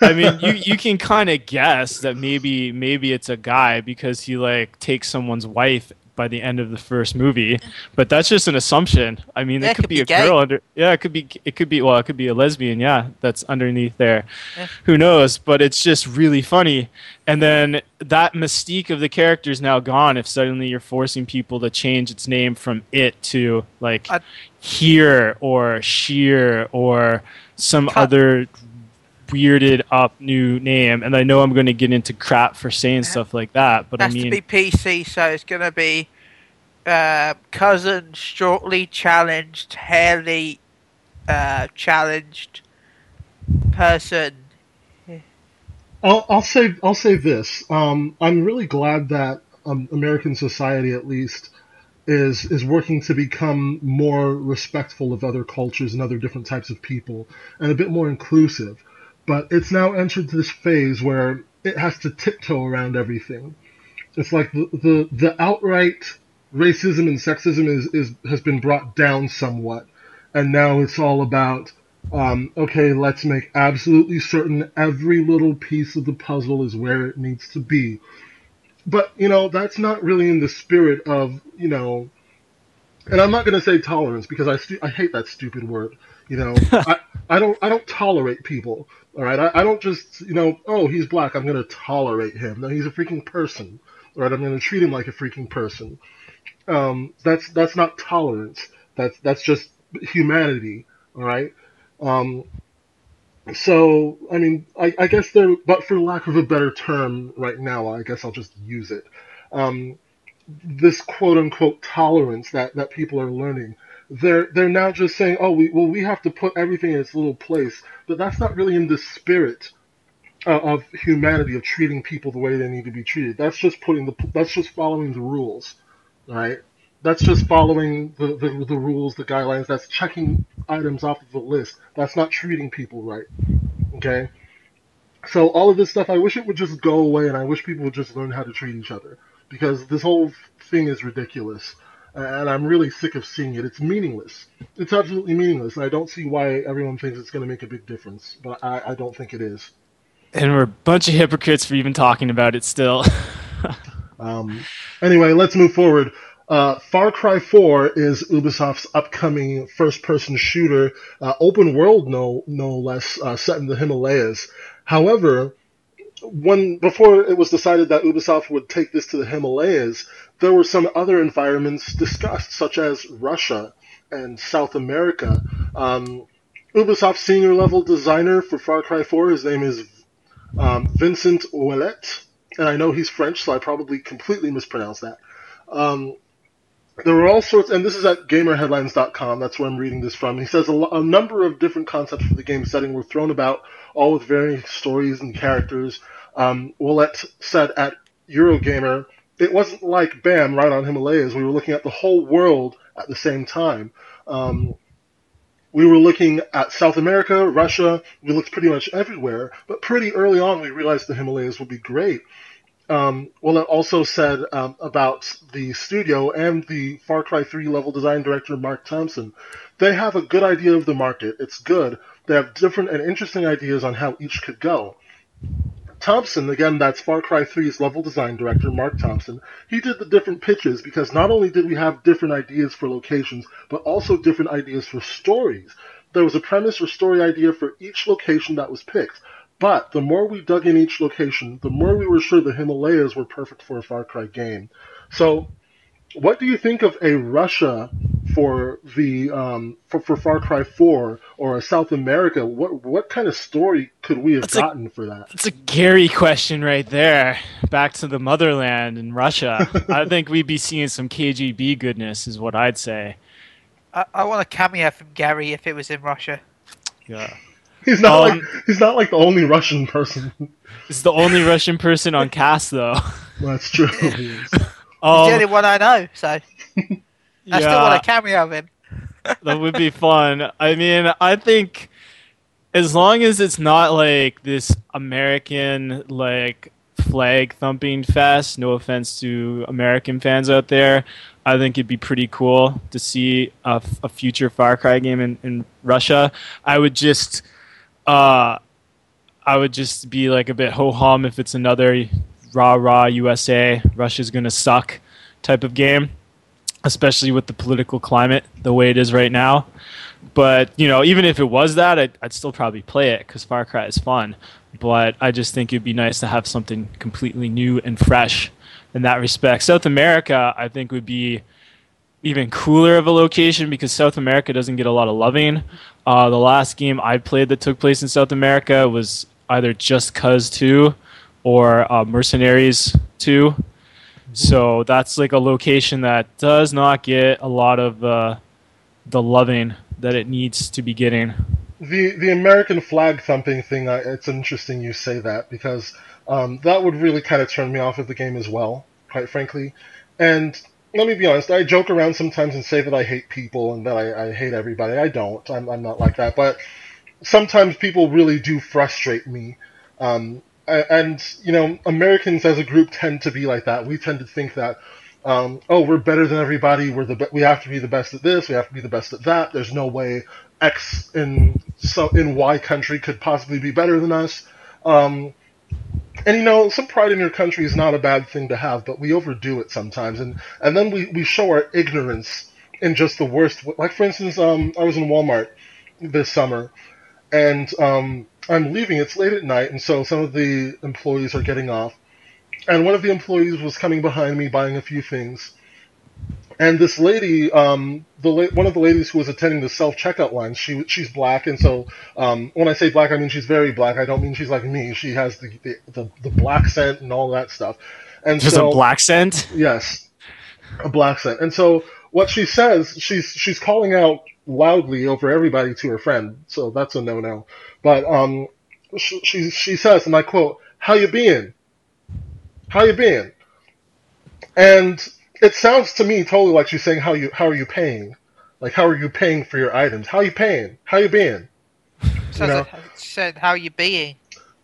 I mean, you, you can kind of guess that maybe maybe it's a guy because he like takes someone's wife by the end of the first movie, but that's just an assumption. I mean, Yeah, it could, could be, be a gay. girl under. Yeah, it could be. It could be. Well, it could be a lesbian. Yeah, that's underneath there. Yeah. Who knows? But it's just really funny. And then that mystique of the character is now gone. If suddenly you're forcing people to change its name from it to like I- here or sheer or some Cut. other weirded up new name and i know i'm going to get into crap for saying stuff like that but i has mean to be PC, so it's going to be uh, cousin shortly challenged, hairly uh, challenged person. I'll, I'll say I'll say this. Um, I'm really glad that um, American society, at least, is is working to become more respectful of other cultures and other different types of people, and a bit more inclusive. But it's now entered this phase where it has to tiptoe around everything. It's like the the, the outright racism and sexism is, is has been brought down somewhat, and now it's all about um, okay, let's make absolutely certain every little piece of the puzzle is where it needs to be. But, you know, that's not really in the spirit of, you know, and I'm not going to say tolerance because I, stu- I hate that stupid word. You know, I, I don't I don't tolerate people. All right, I, I don't just you know oh he's black I'm going to tolerate him. No, he's a freaking person. All right, I'm going to treat him like a freaking person. Um, that's that's not tolerance. That's that's just humanity. All right. Um, so, I mean, I, I guess there, but for lack of a better term right now, I guess I'll just use it. Um, this quote unquote tolerance that, that people are learning, they're, they're now just saying, oh, we, well, we have to put everything in its little place. But that's not really in the spirit uh, of humanity of treating people the way they need to be treated. That's just putting the that's just following the rules, right? That's just following the, the, the rules, the guidelines. That's checking items off of the list. That's not treating people right. Okay. So all of this stuff, I wish it would just go away, and I wish people would just learn how to treat each other because this whole thing is ridiculous, and I'm really sick of seeing it. It's meaningless. It's absolutely meaningless, I don't see why everyone thinks it's going to make a big difference, but I, I don't think it is. And we're a bunch of hypocrites for even talking about it still. um, anyway, let's move forward. Uh, Far Cry 4 is Ubisoft's upcoming first-person shooter, uh, open world no no less, uh, set in the Himalayas. However, when before it was decided that Ubisoft would take this to the Himalayas, there were some other environments discussed, such as Russia and South America. Um, Ubisoft senior level designer for Far Cry 4, his name is um, Vincent Ouellet, and I know he's French, so I probably completely mispronounced that. Um, there were all sorts, and this is at GamerHeadlines.com. That's where I'm reading this from. He says a, a, number of different concepts for the game setting were thrown about, all with varying stories and characters. Um, Ouellet said at Eurogamer, it wasn't like bam, right on Himalayas. We were looking at the whole world at the same time. Um, we were looking at South America, Russia. We looked pretty much everywhere, but pretty early on we realized the Himalayas would be great um, well, it also said um, about the studio and the Far Cry 3 level design director Mark Thompson. They have a good idea of the market. It's good. They have different and interesting ideas on how each could go. Thompson, again, that's Far Cry 3's level design director, Mark Thompson, he did the different pitches because not only did we have different ideas for locations, but also different ideas for stories. There was a premise or story idea for each location that was picked. But the more we dug in each location, the more we were sure the Himalayas were perfect for a Far Cry game. So, what do you think of a Russia for the um, for, for Far Cry 4 or a South America? What what kind of story could we have that's gotten a, for that? That's a Gary question right there. Back to the motherland in Russia. I think we'd be seeing some KGB goodness, is what I'd say. I, I want a cameo from Gary if it was in Russia. Yeah. He's not um, like he's not like the only Russian person. He's the only Russian person on cast, though. That's true. um, he's the only one I know, so I yeah, still want a cameo of him. That would be fun. I mean, I think as long as it's not like this American like flag thumping fest. No offense to American fans out there. I think it'd be pretty cool to see a, a future Far Cry game in, in Russia. I would just uh, I would just be like a bit ho hum if it's another rah rah USA, Russia's gonna suck type of game, especially with the political climate the way it is right now. But you know, even if it was that, I'd, I'd still probably play it because Far Cry is fun. But I just think it'd be nice to have something completely new and fresh in that respect. South America, I think, would be even cooler of a location because South America doesn't get a lot of loving. Uh, the last game I played that took place in South America was either Just Cause 2 or uh, Mercenaries 2. So that's like a location that does not get a lot of uh, the loving that it needs to be getting. The the American flag thumping thing, it's interesting you say that because um, that would really kind of turn me off of the game as well, quite frankly. And let me be honest. I joke around sometimes and say that I hate people and that I, I hate everybody. I don't. I'm, I'm not like that. But sometimes people really do frustrate me. Um, and you know, Americans as a group tend to be like that. We tend to think that, um, oh, we're better than everybody. We're the be- we have to be the best at this. We have to be the best at that. There's no way X in so in Y country could possibly be better than us. Um, and you know, some pride in your country is not a bad thing to have, but we overdo it sometimes, and and then we, we show our ignorance in just the worst. Like for instance, um, I was in Walmart this summer, and um, I'm leaving. It's late at night, and so some of the employees are getting off, and one of the employees was coming behind me buying a few things, and this lady, um, the one of the ladies who was attending the self checkout line, she she's black, and so um, when I say black, I mean she's very black. I don't mean she's like me. She has the the, the, the black scent and all that stuff. And just so, a black scent. Yes, a black scent. And so what she says, she's she's calling out loudly over everybody to her friend. So that's a no no. But um, she, she she says, and I quote, "How you been? How you been?" And it sounds to me totally like she's saying, "How you how are you paying? Like how are you paying for your items? How you paying? How you been?" Sounds know. like said, "How you being?"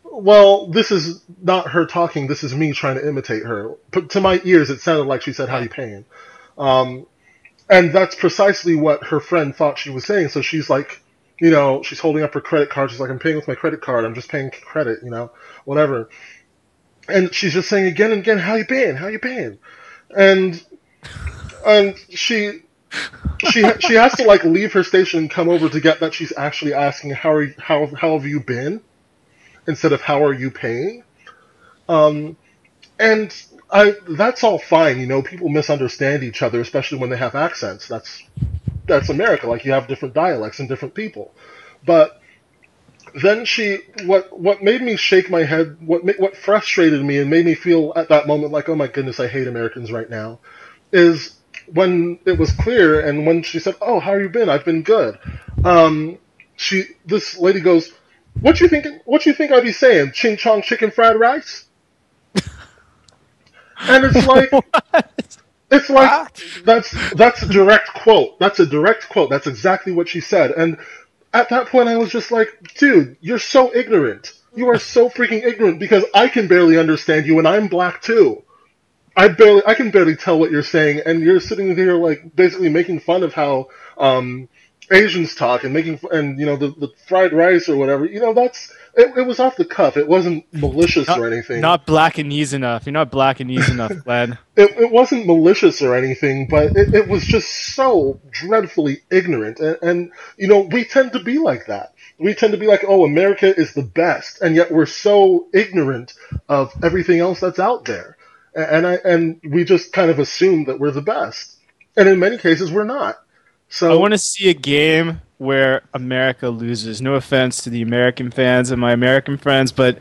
Well, this is not her talking. This is me trying to imitate her. But to my ears, it sounded like she said, "How you paying?" Um, and that's precisely what her friend thought she was saying. So she's like, you know, she's holding up her credit card. She's like, "I'm paying with my credit card. I'm just paying credit. You know, whatever." And she's just saying again and again, "How you been? How you been?" And and she she she has to like leave her station and come over to get that she's actually asking how are you, how how have you been instead of how are you paying um and i that's all fine you know people misunderstand each other especially when they have accents that's that's america like you have different dialects and different people. But then she what what made me shake my head what what frustrated me and made me feel at that moment like oh my goodness i hate americans right now is when it was clear and when she said oh how have you been? I've been good. Um she this lady goes what you think what you think i'd be saying? Ching chong chicken fried rice? And it's like it's like What? that's that's a direct quote. That's a direct quote. That's exactly what she said. And at that point, I was just like, dude, you're so ignorant. You are so freaking ignorant because I can barely understand you, and I'm black too. I barely, I can barely tell what you're saying, and you're sitting there like basically making fun of how um, Asians talk and making, and you know the, the fried rice or whatever. You know that's it, it was off the cuff. It wasn't malicious Not, or anything. not black and knees enough. You're not black and knees enough, Glenn. it, it wasn't malicious or anything, but it, it was just so dreadfully ignorant. And, and, you know, we tend to be like that. We tend to be like, oh, America is the best, and yet we're so ignorant of everything else that's out there. A- And I and we just kind of assume that we're the best. And in many cases, we're not. So I want to see a game where America loses. No offense to the American fans and my American friends, but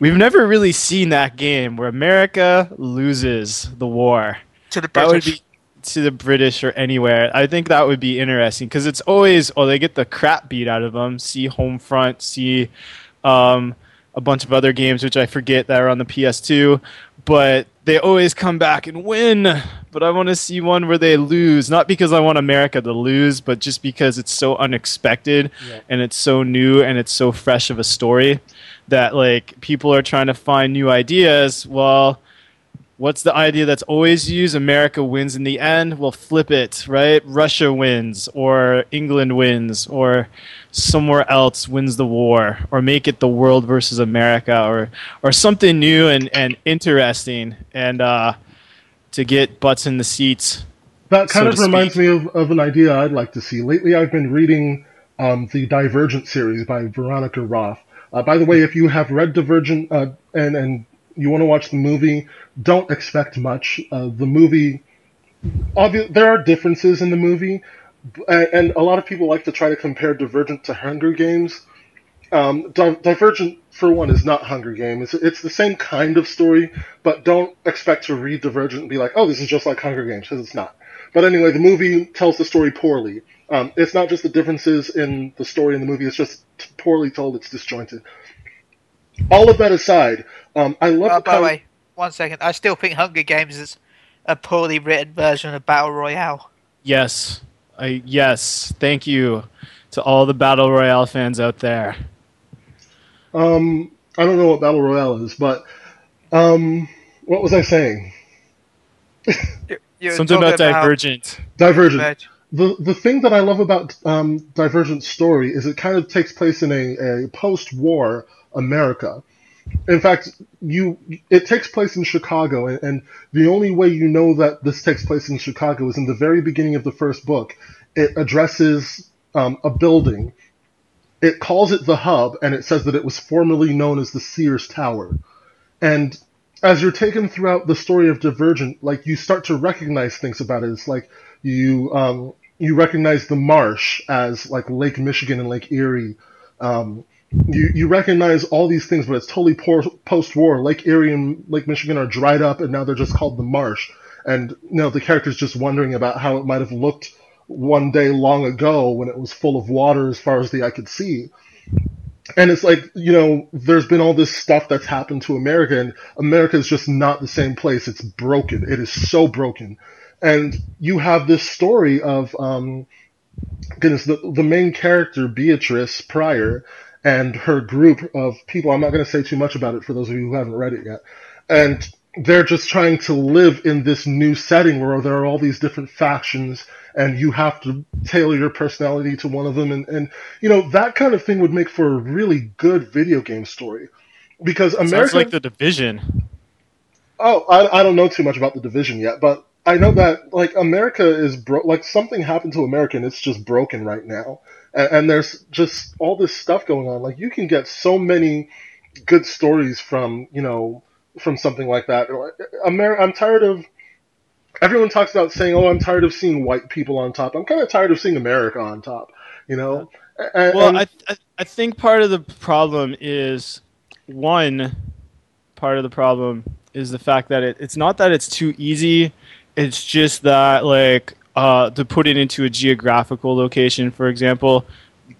we've never really seen that game where America loses the war. To the That would British. be to the British or anywhere. I think that would be interesting because it's always oh they get the crap beat out of them. See Homefront. See um, a bunch of other games which I forget that are on the PS2, but they always come back and win. But I want to see one where they lose, not because I want America to lose, but just because it's so unexpected Yeah. and it's so new and it's so fresh of a story that like people are trying to find new ideas. Well, what's the idea that's always used? America wins in the end. Well, flip it, right? Russia wins, or England wins, or somewhere else wins the war, or make it the world versus America, or or something new and, and interesting, and uh, to get butts in the seats. That kind so of reminds speak. me of, of an idea I'd like to see. Lately, I've been reading um, the Divergent series by Veronica Roth. Uh, by the way, if you have read Divergent uh, and and you want to watch the movie, don't expect much. Uh, the movie, there are differences in the movie, and, and a lot of people like to try to compare Divergent to Hunger Games. Um, Di- Divergent, for one, is not Hunger Games. It's, it's the same kind of story, but don't expect to read Divergent and be like, oh, this is just like Hunger Games, because it's not. But anyway, the movie tells the story poorly. Um, it's not just the differences in the story in the movie, it's just poorly told, it's disjointed. All of that aside, um, I love the by the way, one second. I still think Hunger Games is a poorly written version of Battle Royale. Yes, I yes, thank you to all the battle royale fans out there. Um, I don't know what Battle Royale is, but um, what was I saying? You- You're Something talking about Divergent. Divergent. Divergent. The the thing that I love about um, Divergent's story is it kind of takes place in a, a post-war America. In fact, you it takes place in Chicago, and, and the only way you know that this takes place in Chicago is in the very beginning of the first book. It addresses um, a building. It calls it the Hub, and it says that it was formerly known as the Sears Tower. And as you're taken throughout the story of Divergent, like you start to recognize things about it. It's like you um, you recognize the marsh as like Lake Michigan and Lake Erie. Um, you you recognize all these things, but it's totally por- post-war. Lake Erie and Lake Michigan are dried up, and now they're just called the marsh. And you know the character's just wondering about how it might have looked one day long ago when it was full of water as far as the eye could see. and it's like you know there's been all this stuff that's happened to america and america is just not the same place it's broken it is so broken and you have this story of um goodness the, the main character Beatrice Prior and her group of people. I'm not going to say too much about it for those of you who haven't read it yet. And they're just trying to live in this new setting where there are all these different factions and you have to tailor your personality to one of them. And, and you know that kind of thing would make for a really good video game story. Because america Sounds like the division. oh I, I don't know too much about the division yet but i know that like america is bro like something happened to america and it's just broken right now and, and there's just all this stuff going on like you can get so many good stories from you know from something like that Amer- i'm tired of everyone talks about saying, "Oh, I'm tired of seeing white people on top." I'm kind of tired of seeing America on top. You know. And, Well, I, I I think part of the problem is one part of the problem is the fact that it, it's not that it's too easy. It's just that like uh, to put it into a geographical location, for example.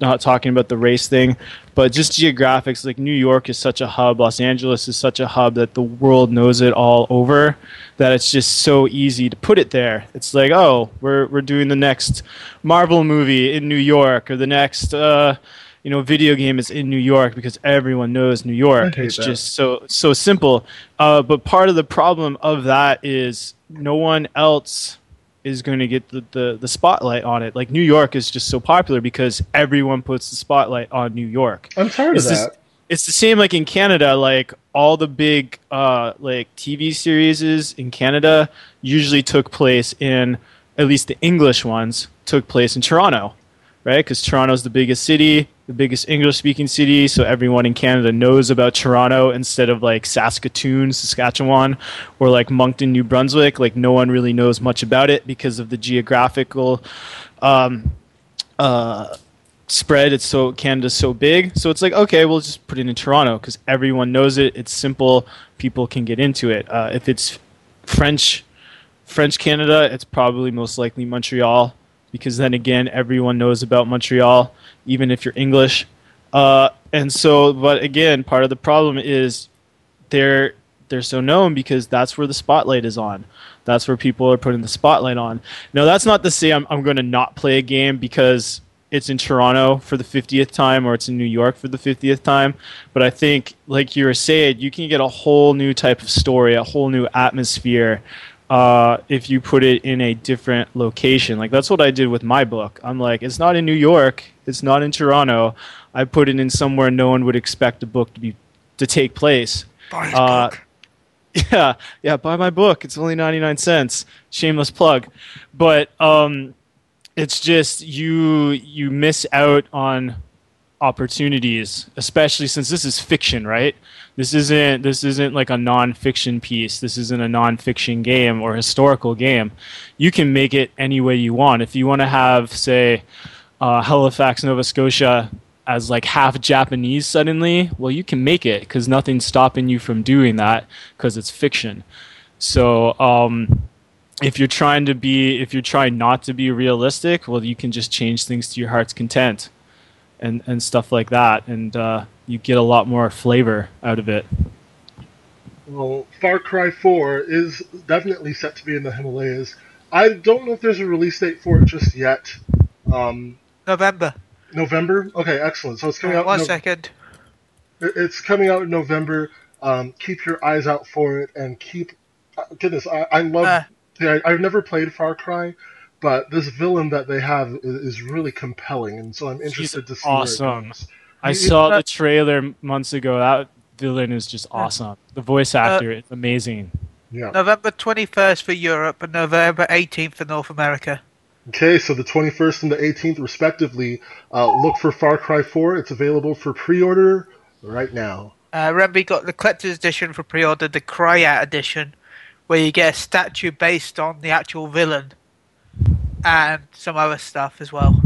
Not talking about the race thing, but just geographics. Like New York is such a hub, Los Angeles is such a hub that the world knows it all over. That it's just so easy to put it there. It's like, oh, we're we're doing the next Marvel movie in New York, or the next uh, you know video game is in New York because everyone knows New York. It's that. just so so simple. Uh, but part of the problem of that is no one else is going to get the, the, the spotlight on it. Like New York is just so popular because everyone puts the spotlight on New York. I'm tired It's of that. It's the same like in Canada. Like all the big uh, like TV series in Canada usually took place in at least the English ones took place in Toronto, right? Because Toronto's the biggest city, the biggest English speaking city, so everyone in Canada knows about Toronto instead of like Saskatoon, Saskatchewan, or like Moncton, New Brunswick. Like no one really knows much about it because of the geographical um, uh, spread. It's so Canada's so big, so it's like okay, we'll just put it in Toronto because everyone knows it. It's simple. People can get into it. Uh, if it's French, French Canada, it's probably most likely Montreal because then again, everyone knows about Montreal, even if you're English. Uh, and so, but again, part of the problem is they're they're so known because that's where the spotlight is on. That's where people are putting the spotlight on. Now, that's not to say I'm, I'm going to not play a game because it's in Toronto for the 50th time or it's in New York for the 50th time. But I think, like you were saying, you can get a whole new type of story, a whole new atmosphere uh, if you put it in a different location. Like that's what I did with my book. I'm like, it's not in New York, it's not in Toronto. I put it in somewhere no one would expect a book to be to take place. Buy Uh, book. Yeah, yeah, buy my book. It's only 99 cents. Shameless plug. But um it's just you you miss out on opportunities, especially since this is fiction, right? This isn't this isn't like a non-fiction piece. This isn't a non-fiction game or historical game. You can make it any way you want. If you want to have, say, uh, Halifax, Nova Scotia as like half Japanese suddenly, well, you can make it because nothing's stopping you from doing that because it's fiction. So, um, if you're trying to be, if you're trying not to be realistic, well, you can just change things to your heart's content, and and stuff like that, and uh, you get a lot more flavor out of it. Well, Far Cry 4 is definitely set to be in the Himalayas. I don't know if there's a release date for it just yet. Um, November. November? Okay, excellent. So it's coming out. one no- second. It's coming out in November. Um, keep your eyes out for it, and keep. uh, Goodness, I, I love. Uh, I, I've never played Far Cry, but this villain that they have is, is really compelling, and so I'm interested to see where awesome. it goes. I You- saw uh, the trailer months ago. That villain is just awesome. The voice actor is amazing. Yeah. November 21st for Europe and November 18th for North America. Okay, so the 21st and the 18th, respectively. Uh, look for Far Cry 4. It's available for pre-order right now. Uh, Remby got the collector's edition for pre-order, the Kyrat edition, where you get a statue based on the actual villain, and some other stuff as well.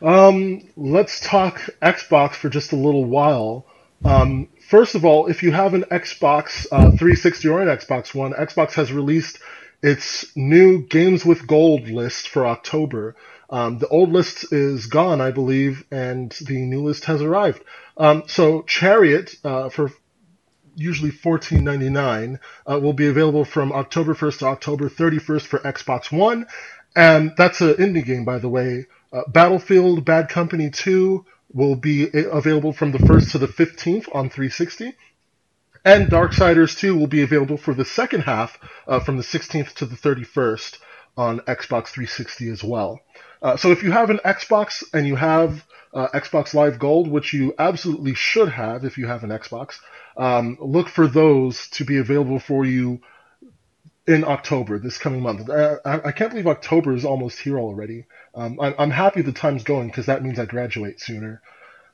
Um, let's talk Xbox for just a little while. Um, first of all, if you have an Xbox uh, 360 or an Xbox One, Xbox has released its new Games with Gold list for October. Um, the old list is gone, I believe, and the new list has arrived. Um, so Chariot uh, for usually fourteen ninety nine uh, will be available from October first to October thirty first for Xbox One, and that's an indie game, by the way. Uh, Battlefield Bad Company Two will be available from the first to the fifteenth on three sixty. And Darksiders 2 will be available for the second half uh, from the 16th to the 31st on Xbox 360 as well. Uh, so if you have an Xbox and you have uh, Xbox Live Gold, which you absolutely should have if you have an Xbox, um, look for those to be available for you in October, this coming month. I, I can't believe October is almost here already. Um, I'm, I'm, happy the time's going because that means I graduate sooner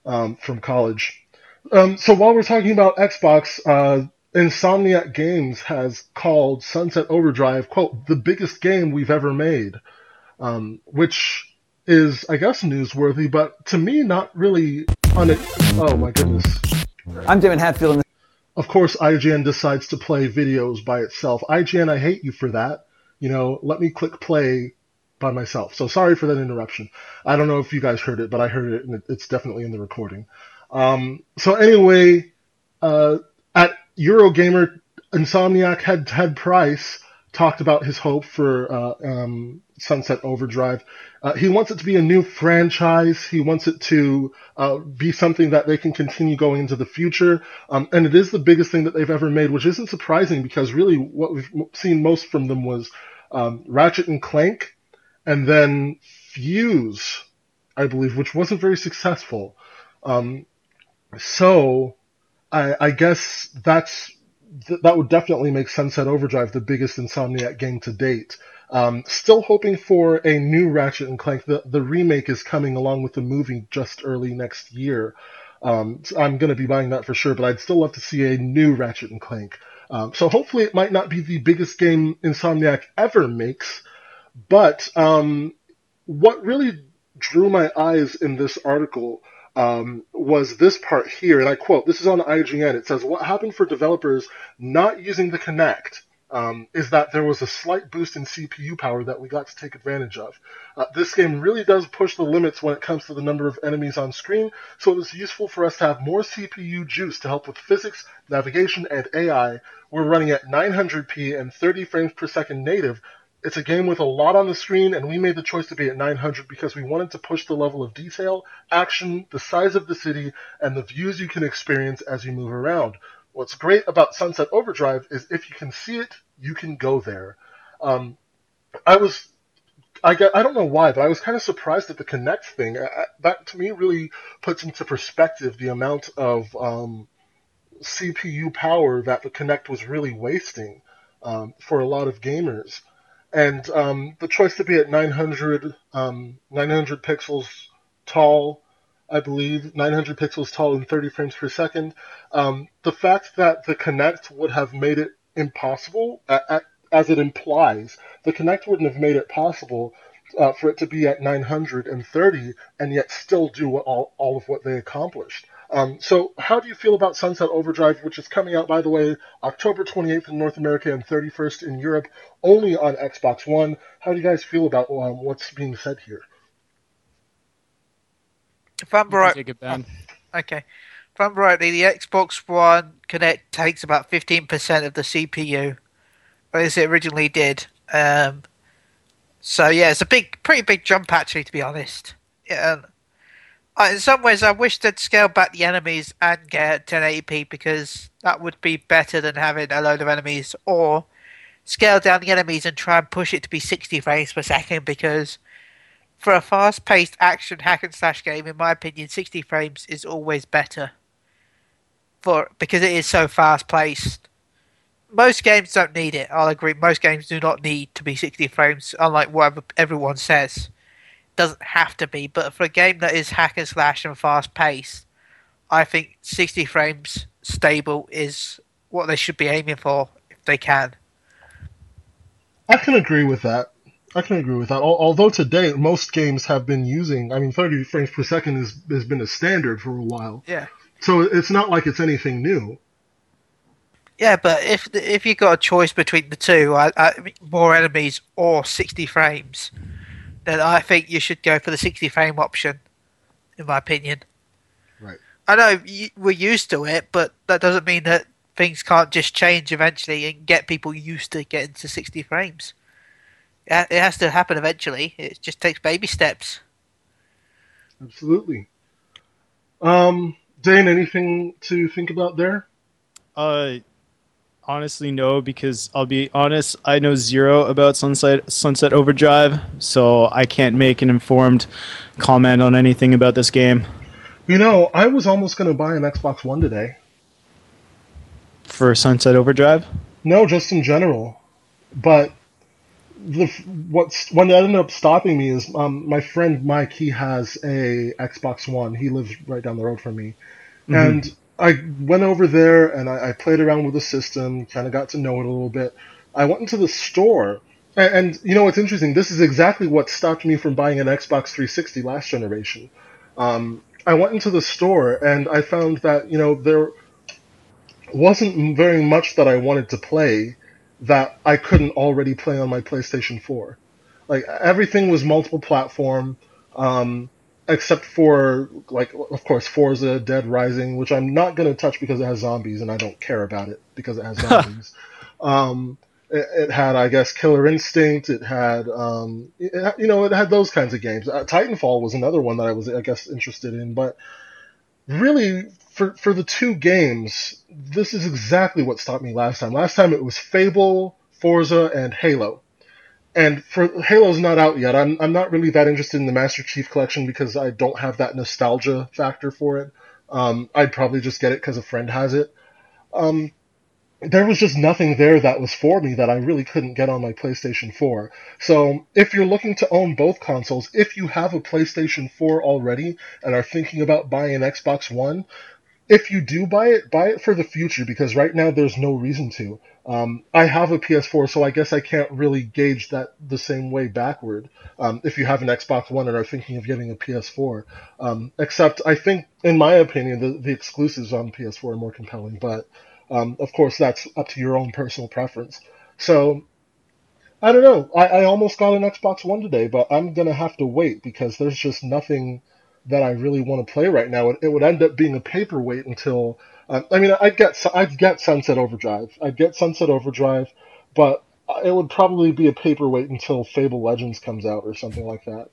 um, from college. Um, so while we're talking about Xbox, uh, Insomniac Games has called Sunset Overdrive, quote, the biggest game we've ever made, um, which is, I guess, newsworthy, but to me, not really On un- Oh my goodness. I'm David Hatfield. Of course, IGN decides to play videos by itself. IGN, I hate you for that. You know, let me click play by myself. So sorry for that interruption. I don't know if you guys heard it, but I heard it, and it's definitely in the recording. Um, so anyway, uh, at Eurogamer, Insomniac had Ted Price talked about his hope for uh, um, Sunset Overdrive. Uh, he wants it to be a new franchise. He wants it to uh, be something that they can continue going into the future. Um, and it is the biggest thing that they've ever made, which isn't surprising because really what we've seen most from them was um, Ratchet and Clank, and then Fuse, I believe, which wasn't very successful. Um, so I, I guess that's th- that would definitely make Sunset Overdrive the biggest Insomniac game to date. Um, still hoping for a new Ratchet and Clank. The the remake is coming along with the movie just early next year. Um, so I'm going to be buying that for sure, but I'd still love to see a new Ratchet and Clank. Um, so hopefully it might not be the biggest game Insomniac ever makes, but um, what really drew my eyes in this article um, was this part here, and I quote, this is on IGN. It says, What happened for developers not using the Kinect um, is that there was a slight boost in CPU power that we got to take advantage of. Uh, this game really does push the limits when it comes to the number of enemies on screen, so it is useful for us to have more CPU juice to help with physics, navigation, and AI. We're running at 900p and 30 frames per second native, it's a game with a lot on the screen, and we made the choice to be at 900 because we wanted to push the level of detail, action, the size of the city, and the views you can experience as you move around. What's great about Sunset Overdrive is if you can see it, you can go there. Um, I was, I get, I don't know why, but I was kind of surprised at the Kinect thing. I, that to me really puts into perspective the amount of um, CPU power that the Kinect was really wasting um, for a lot of gamers and um, the choice to be at 900 um, 900 pixels tall, I believe 900 pixels tall and 30 frames per second. Um, the fact that the Kinect would have made it impossible, as it implies, the Kinect wouldn't have made it possible uh, for it to be at 930 and yet still do all, all of what they accomplished. Um, so, how do you feel about Sunset Overdrive, which is coming out, by the way, October 28th in North America and 31st in Europe, only on Xbox One? How do you guys feel about um, what's being said here? If I'm right, okay. If I'm right, the Xbox One Kinect takes about 15% of the CPU, as it originally did. Um, so yeah, it's a big, pretty big jump actually, to be honest. Yeah, in some ways, I wish they'd scale back the enemies and get 1080p because that would be better than having a load of enemies, or scale down the enemies and try and push it to be 60 frames per second because for a fast-paced action hack and slash game, in my opinion, 60 frames is always better. For because it is so fast-paced. Most games don't need it. I'll agree. Most games do not need to be 60 frames, unlike what everyone says doesn't have to be, but for a game that is hack and slash and fast paced, I think 60 frames stable is what they should be aiming for if they can. I can agree with that. I can agree with that. Although today most games have been using, I mean, 30 frames per second is, has been a standard for a while. Yeah. So it's not like it's anything new. Yeah, but if if you got a choice between the two, I, I, more enemies or 60 frames, then I think you should go for the 60 frame option, in my opinion. Right. I know we're used to it, but that doesn't mean that things can't just change eventually and get people used to getting to 60 frames. Yeah, It has to happen eventually. It just takes baby steps. Absolutely. Um, Dane, anything to think about there? Uh, honestly, no, because I'll be honest, I know zero about Sunset Sunset Overdrive, so I can't make an informed comment on anything about this game. You know, I was almost going to buy an Xbox One today. For Sunset Overdrive, No, just in general. But the what's what ended up stopping me is um, my friend Mike. He has a Xbox One. He lives right down the road from me, and I went over there and I, I played around with the system. Kind of got to know it a little bit. I went into the store, and, and you know what's interesting? This is exactly what stopped me from buying an Xbox 360 last generation. Um, I went into the store and I found that you know there wasn't very much that I wanted to play that I couldn't already play on my PlayStation 4. Like everything was multiple platform, um, except for like of course Forza Dead Rising, which I'm not gonna touch because it has zombies and I don't care about it because it has zombies. um, it, it had I guess Killer Instinct. It had um, it, you know it had those kinds of games. Uh, Titanfall was another one that I was I guess interested in, but really for for the two games, this is exactly what stopped me last time. Last time it was Fable, Forza, and Halo. And for Halo's not out yet. I'm I'm not really that interested in the Master Chief Collection because I don't have that nostalgia factor for it. Um, I'd probably just get it because a friend has it. Um, there was just nothing there that was for me that I really couldn't get on my PlayStation 4. So if you're looking to own both consoles, if you have a PlayStation 4 already and are thinking about buying an Xbox One, if you do buy it, buy it for the future because right now there's no reason to. Um, I have a PS4, so I guess I can't really gauge that the same way backward. Um, if you have an Xbox One and are thinking of getting a PS4, um, except I think, in my opinion, the, the exclusives on PS4 are more compelling. But um, of course, that's up to your own personal preference. So I don't know. I, I almost got an Xbox One today, but I'm gonna have to wait because there's just nothing that I really want to play right now. It, it would end up being a paperweight until. Uh, I mean, I'd get I'd get Sunset Overdrive. I'd get Sunset Overdrive, but it would probably be a paperweight until Fable Legends comes out or something like that.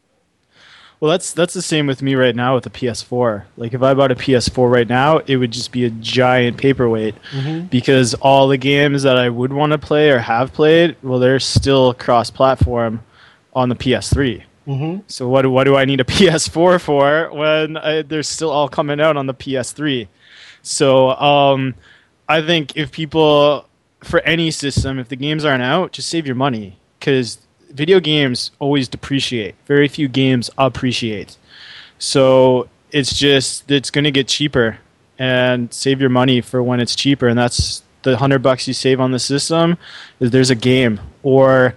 well, that's that's the same with me right now with the PS4. Like if I bought a PS4 right now, it would just be a giant paperweight because all the games that I would want to play or have played, well, they're still cross-platform on the PS3. Hmm So what what do I need a PS4 for when I, they're still all coming out on the PS3? So um, I think if people for any system, if the games aren't out, just save your money because video games always depreciate. Very few games appreciate. So it's just it's going to get cheaper and save your money for when it's cheaper and that's the 100 bucks you save on the system is there's a game or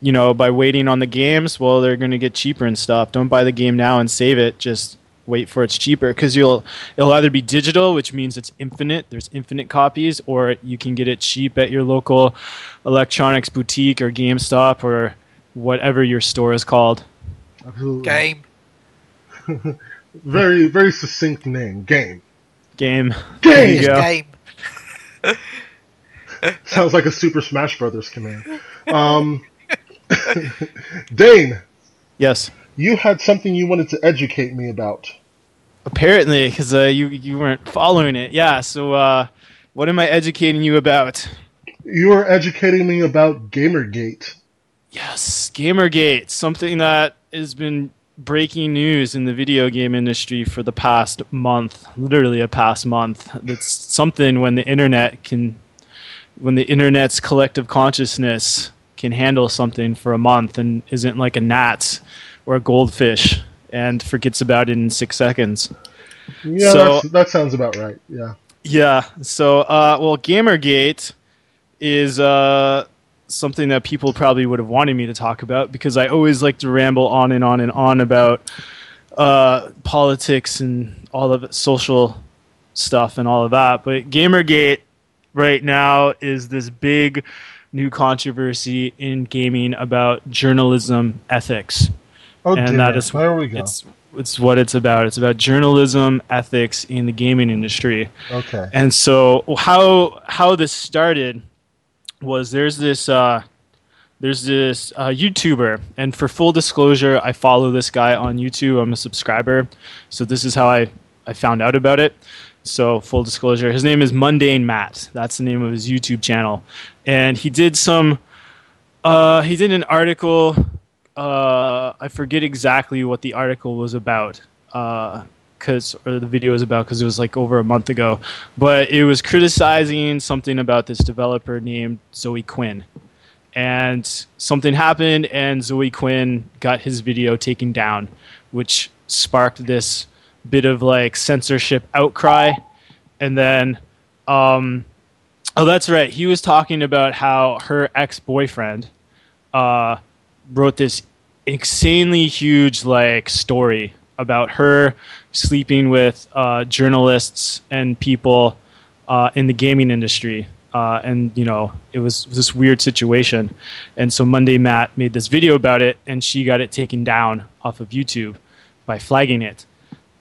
you know, by waiting on the games, well, they're going to get cheaper and stuff. Don't buy the game now and save it. Just wait for it's cheaper because you'll it'll either be digital, which means it's infinite. There's infinite copies, or you can get it cheap at your local electronics boutique or GameStop or whatever your store is called. Absolutely. Game. Very very succinct name. Game. Game. Game! There you go. game. Sounds like a Super Smash Brothers command. Um, Dane, Yes. you had something you wanted to educate me about. Apparently, because uh, you you weren't following it. Yeah. So, uh, what am I educating you about? You were educating me about Gamergate. Yes, Gamergate, something that has been breaking news in the video game industry for the past month, literally a past month. It's something when the internet can, when the internet's collective consciousness can handle something for a month and isn't like a gnat or a goldfish and forgets about it in six seconds. Yeah, So- that's, that sounds about right. Yeah. Yeah. So, uh, well, Gamergate is uh, something that people probably would have wanted me to talk about because I always like to ramble on and on and on about uh, politics and all of it, social stuff and all of that. But Gamergate right now is this big new controversy in gaming about journalism ethics. Oh and dear. that is there we go. it's it's what it's about. It's about journalism, ethics in the gaming industry. Okay. And so how how this started was there's this uh, there's this uh, YouTuber, and for full disclosure, I follow this guy on YouTube. I'm a subscriber, so this is how I I found out about it. So full disclosure, his name is Mundane Matt. That's the name of his YouTube channel, and he did some. Uh, he did an article. Uh, I forget exactly what the article was about. Uh, because or the video was about because it was like over a month ago, but it was criticizing something about this developer named Zoe Quinn, and something happened, and Zoe Quinn got his video taken down, which sparked this bit of like censorship outcry, and then, um, oh, that's right, he was talking about how her ex boyfriend, uh, wrote this insanely huge like story about her sleeping with uh, journalists and people uh, in the gaming industry. Uh, and you know it was this weird situation, and so Mundane Matt made this video about it, and she got it taken down off of YouTube by flagging it.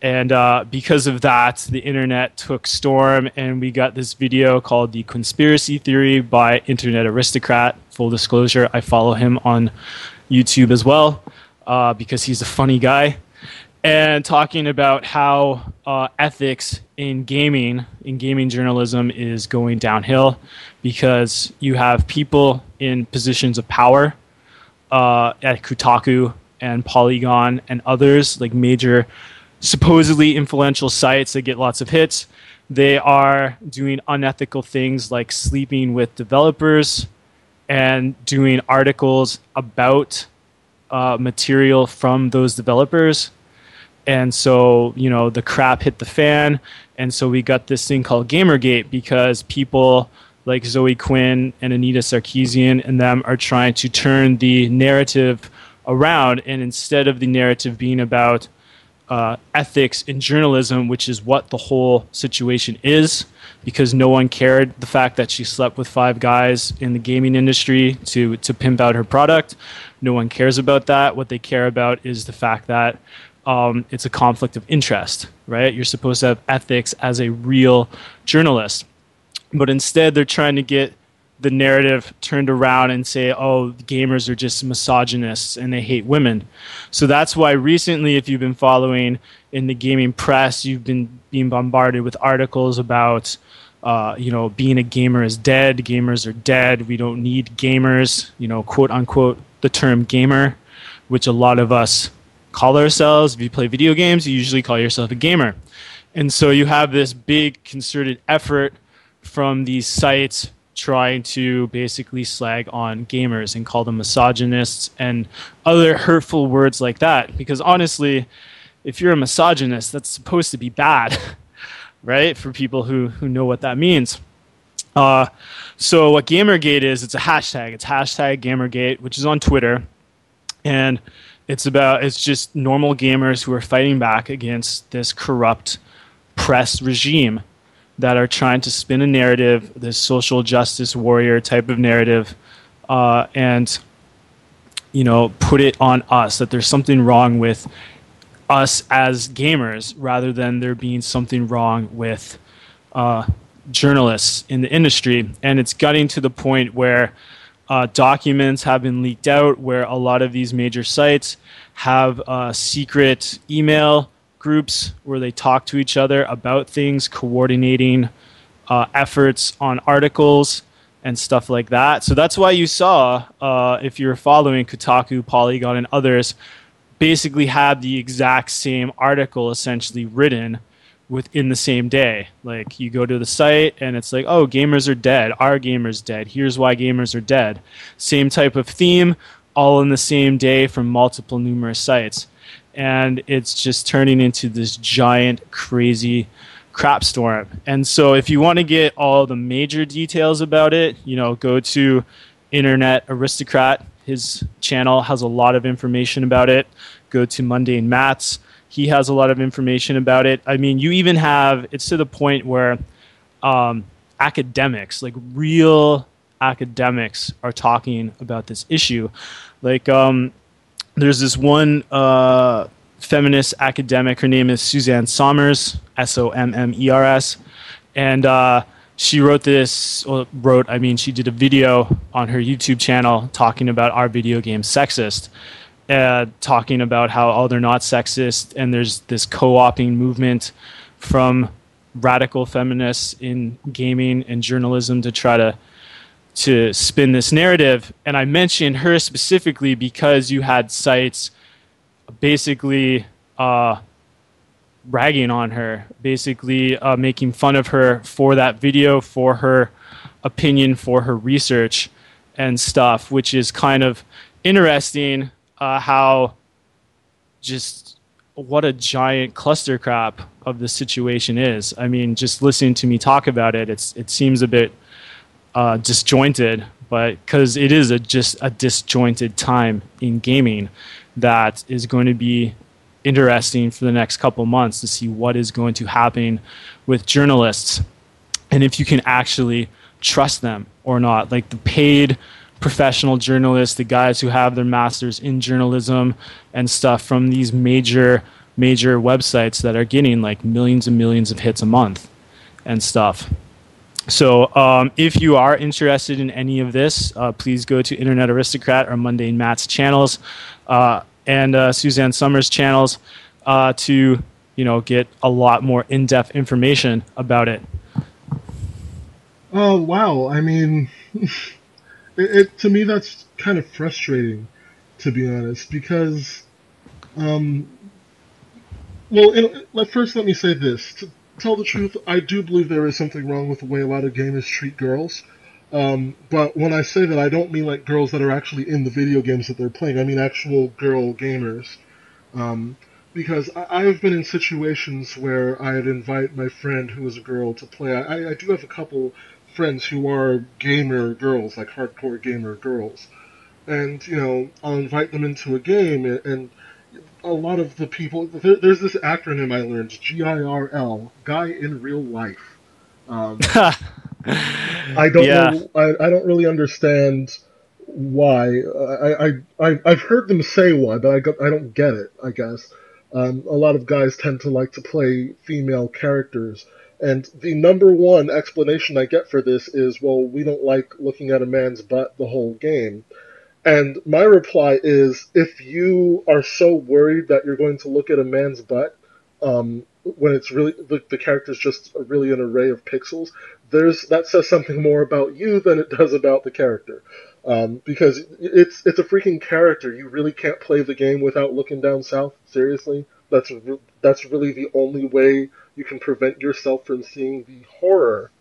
And uh, because of that, the internet took storm, and we got this video called "The Conspiracy Theory" by Internet Aristocrat. Full disclosure: I follow him on YouTube as well uh, because he's a funny guy and talking about how uh, ethics in gaming, in gaming journalism, is going downhill because you have people in positions of power uh, at Kotaku and Polygon and others, like major, supposedly influential sites that get lots of hits. They are doing unethical things like sleeping with developers and doing articles about uh, material from those developers. And so you know the crap hit the fan. And so we got this thing called gamergate because people like zoe quinn and anita sarkeesian and them are trying to turn the narrative around. And instead of the narrative being about uh, ethics in journalism which is what the whole situation is because no one cared the fact that she slept with five guys in the gaming industry to to pimp out her product no one cares about that what they care about is the fact that um, it's a conflict of interest, right? You're supposed to have ethics as a real journalist. But instead, they're trying to get the narrative turned around and say, oh, gamers are just misogynists and they hate women. So that's why recently, if you've been following in the gaming press, you've been being bombarded with articles about. Uh, you know, being a gamer is dead. Gamers are dead. We don't need gamers. You know, quote unquote, the term gamer, which a lot of us call ourselves. If you play video games, you usually call yourself a gamer. And so you have this big concerted effort from these sites trying to basically slag on gamers and call them misogynists and other hurtful words like that. Because honestly, if you're a misogynist, that's supposed to be bad, right? For people who, who know what that means. Uh, so what Gamergate is, it's a hashtag. It's hashtag Gamergate, which is on Twitter. And it's about it's just normal gamers who are fighting back against this corrupt press regime that are trying to spin a narrative, this social justice warrior type of narrative, uh, and you know put it on us that there's something wrong with us as gamers rather than there being something wrong with uh, journalists in the industry, and it's getting to the point where uh, documents have been leaked out where a lot of these major sites have secret email groups where they talk to each other about things, coordinating uh, efforts on articles and stuff like that. So that's why you saw, uh, if you're following Kotaku, Polygon, and others, basically had the exact same article essentially written within the same day. Like you go to the site and it's like, oh, gamers are dead. Our gamers dead. Here's why gamers are dead. Same type of theme, all in the same day from multiple numerous sites. And it's just turning into this giant, crazy crap storm. And so if you want to get all the major details about it, you know, go to Internet Aristocrat. His channel has a lot of information about it. Go to Mundane Matt's he has a lot of information about it. I mean, you even have it's to the point where um, academics, like real academics, are talking about this issue. Like um, there's this one uh, feminist academic. Her name is Suzanne Sommers, S O M M E R S, and uh, she wrote this. Well, wrote, I mean, she did a video on her YouTube channel talking about our video game sexist, uh, talking about how oh they're not sexist, and there's this co-opting movement from radical feminists in gaming and journalism to try to to spin this narrative. And I mentioned her specifically because you had sites basically uh, ragging on her, basically uh, making fun of her for that video, for her opinion, for her research and stuff, which is kind of interesting uh, how just what a giant cluster crap of the situation is. I mean, just listening to me talk about it, it's it seems a bit uh, disjointed, but because it is a just a disjointed time in gaming that is going to be interesting for the next couple months to see what is going to happen with journalists and if you can actually trust them or not. Like the paid professional journalists, the guys who have their masters in journalism and stuff from these major major websites that are getting like millions and millions of hits a month and stuff. So, um, if you are interested in any of this, uh, please go to Internet Aristocrat or Mundane Matt's channels uh, and uh, Suzanne Sommers' channels uh, to, you know, get a lot more in-depth information about it. Oh wow! I mean, it, it to me that's kind of frustrating, to be honest, because, um, well, let first let me say this: to tell the truth, I do believe there is something wrong with the way a lot of gamers treat girls. Um, but when I say that, I don't mean like girls that are actually in the video games that they're playing. I mean actual girl gamers. Um, because I, have been in situations where I'd invite my friend who is a girl to play. I, I do have a couple friends who are gamer girls, like hardcore gamer girls. And, you know, I'll invite them into a game, and, and a lot of the people. There, there's this acronym I learned GIRL, Guy in Real Life. Um, I don't yeah. know. I, I don't really understand why. I, I, I, I've heard them say why, but I, got, I don't get it, I guess. Um, a lot of guys tend to like to play female characters. And the number one explanation I get for this is, well, we don't like looking at a man's butt the whole game. And my reply is, if you are so worried that you're going to look at a man's butt, um, when it's really the, the character's just really an array of pixels, there's that says something more about you than it does about the character. Um, because it's it's a freaking character. You really can't play the game without looking down south. Seriously, that's that's really the only way you can prevent yourself from seeing the horror.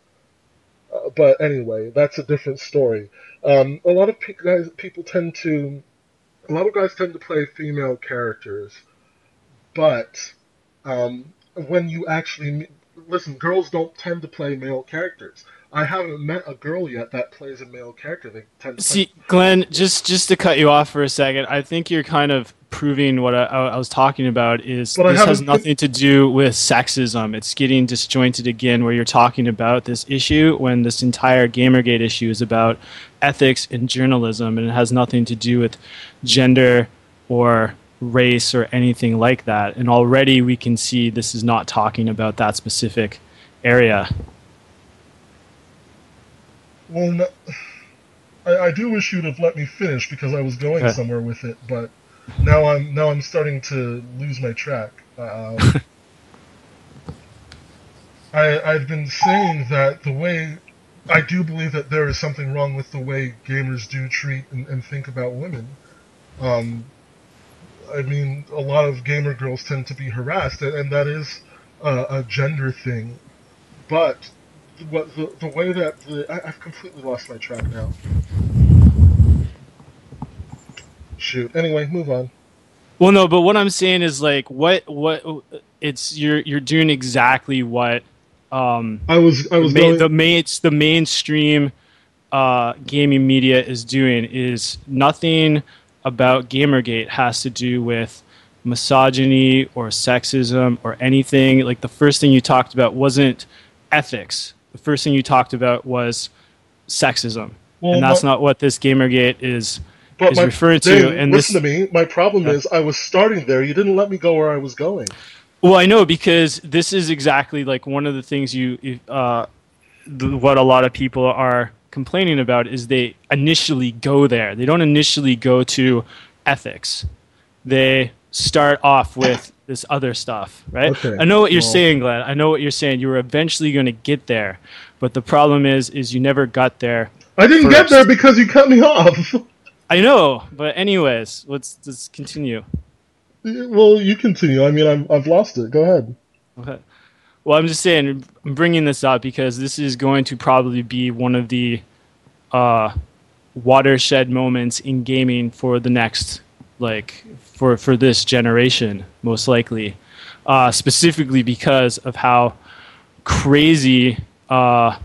Uh, but anyway, that's a different story. Um, a lot of pe- guys, people tend to, a lot of guys tend to play female characters, but um, when you actually listen, girls don't tend to play male characters. I haven't met a girl yet that plays a male character. They tend to see, Glenn. Just just to cut you off for a second, I think you're kind of proving what I, I was talking about. Is but this has nothing to do with sexism? It's getting disjointed again, where you're talking about this issue when this entire GamerGate issue is about ethics in journalism, and it has nothing to do with gender or race or anything like that. And already we can see this is not talking about that specific area. Well, no, I, I, do wish you'd have let me finish because I was going somewhere with it, but now I'm now I'm starting to lose my track. Uh, I I've been saying that the way I do believe that there is something wrong with the way gamers do treat and, and think about women. Um, I mean, a lot of gamer girls tend to be harassed, and that is a, a gender thing. But what the, the way that the I, have completely lost my track now. Shoot. Anyway, move on. Well, no, but what I'm saying is like what what it's you're you're doing exactly what um I was I was the, going... the main it's the mainstream uh gaming media is doing is nothing about Gamergate has to do with misogyny or sexism or anything. Like the first thing you talked about wasn't ethics. The first thing you talked about was sexism, well, and that's not what this Gamergate is But is my, referring to, and listen this, to me. My problem Yeah. is I was starting there. You didn't let me go where I was going. Well, I know because this is exactly like one of the things you, uh, what a lot of people are complaining about is they initially go there. They don't initially go to ethics. They start off with this other stuff, right? Okay, I know what you're well- saying, Glenn. I know what you're saying. You were eventually going to get there, but the problem is, is you never got there. I didn't get there because you cut me off. I know, but anyways, let's let's continue. well, you continue. I mean, I'm, I've lost it. Go ahead. Okay. Well, I'm just saying, I'm bringing this up because this is going to probably be one of the uh, watershed moments in gaming for the next, like, for for this generation, most likely. Uh, specifically because of how crazy uh,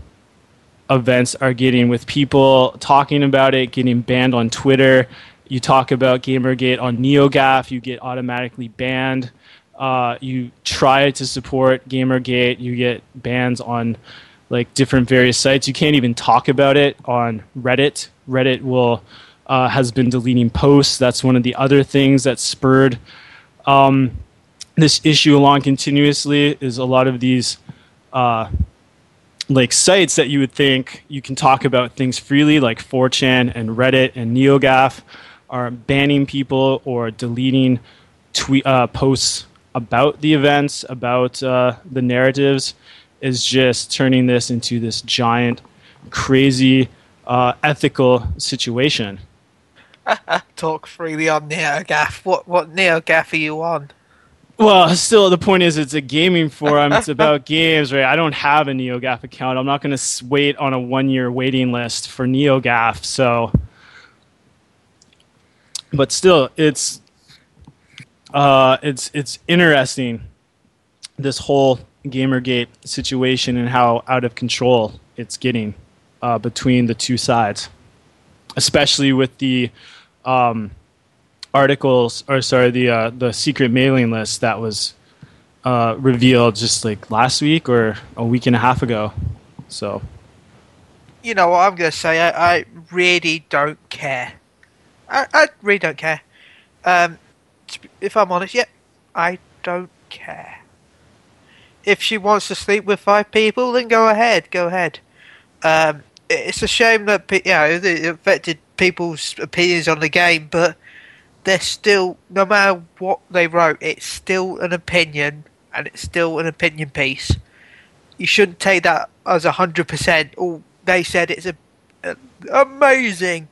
events are getting with people talking about it, getting banned on Twitter. You talk about Gamergate on NeoGAF, you get automatically banned. Uh, you try to support Gamergate, you get bans on like different various sites. You can't even talk about it on Reddit. Reddit will uh, has been deleting posts. That's one of the other things that spurred um, this issue along continuously. Is a lot of these uh, like sites that you would think you can talk about things freely, like 4chan and Reddit and NeoGAF, are banning people or deleting tweet uh, posts about the events, about uh, the narratives, is just turning this into this giant, crazy, uh, ethical situation. Talk freely on NeoGAF. What what NeoGAF are you on? Well, still, the point is, it's a gaming forum. It's about games, right? I don't have a NeoGAF account. I'm not going to wait on a one-year waiting list for NeoGAF. So, but still, it's uh, it's it's interesting this whole GamerGate situation and how out of control it's getting uh, between the two sides, especially with the um, articles or sorry the uh, the secret mailing list that was uh, revealed just like last week or a week and a half ago. So You know what I'm to say? I, I really don't care. I, I really don't care. Um, if I'm honest, yep, I don't care. If she wants to sleep with five people, then go ahead, go ahead. Um, it's a shame that you know it affected people's opinions on the game, but they're still, no matter what they wrote, it's still an opinion, and it's still an opinion piece. You shouldn't take that as a hundred percent. Oh, they said it's a, a- amazing.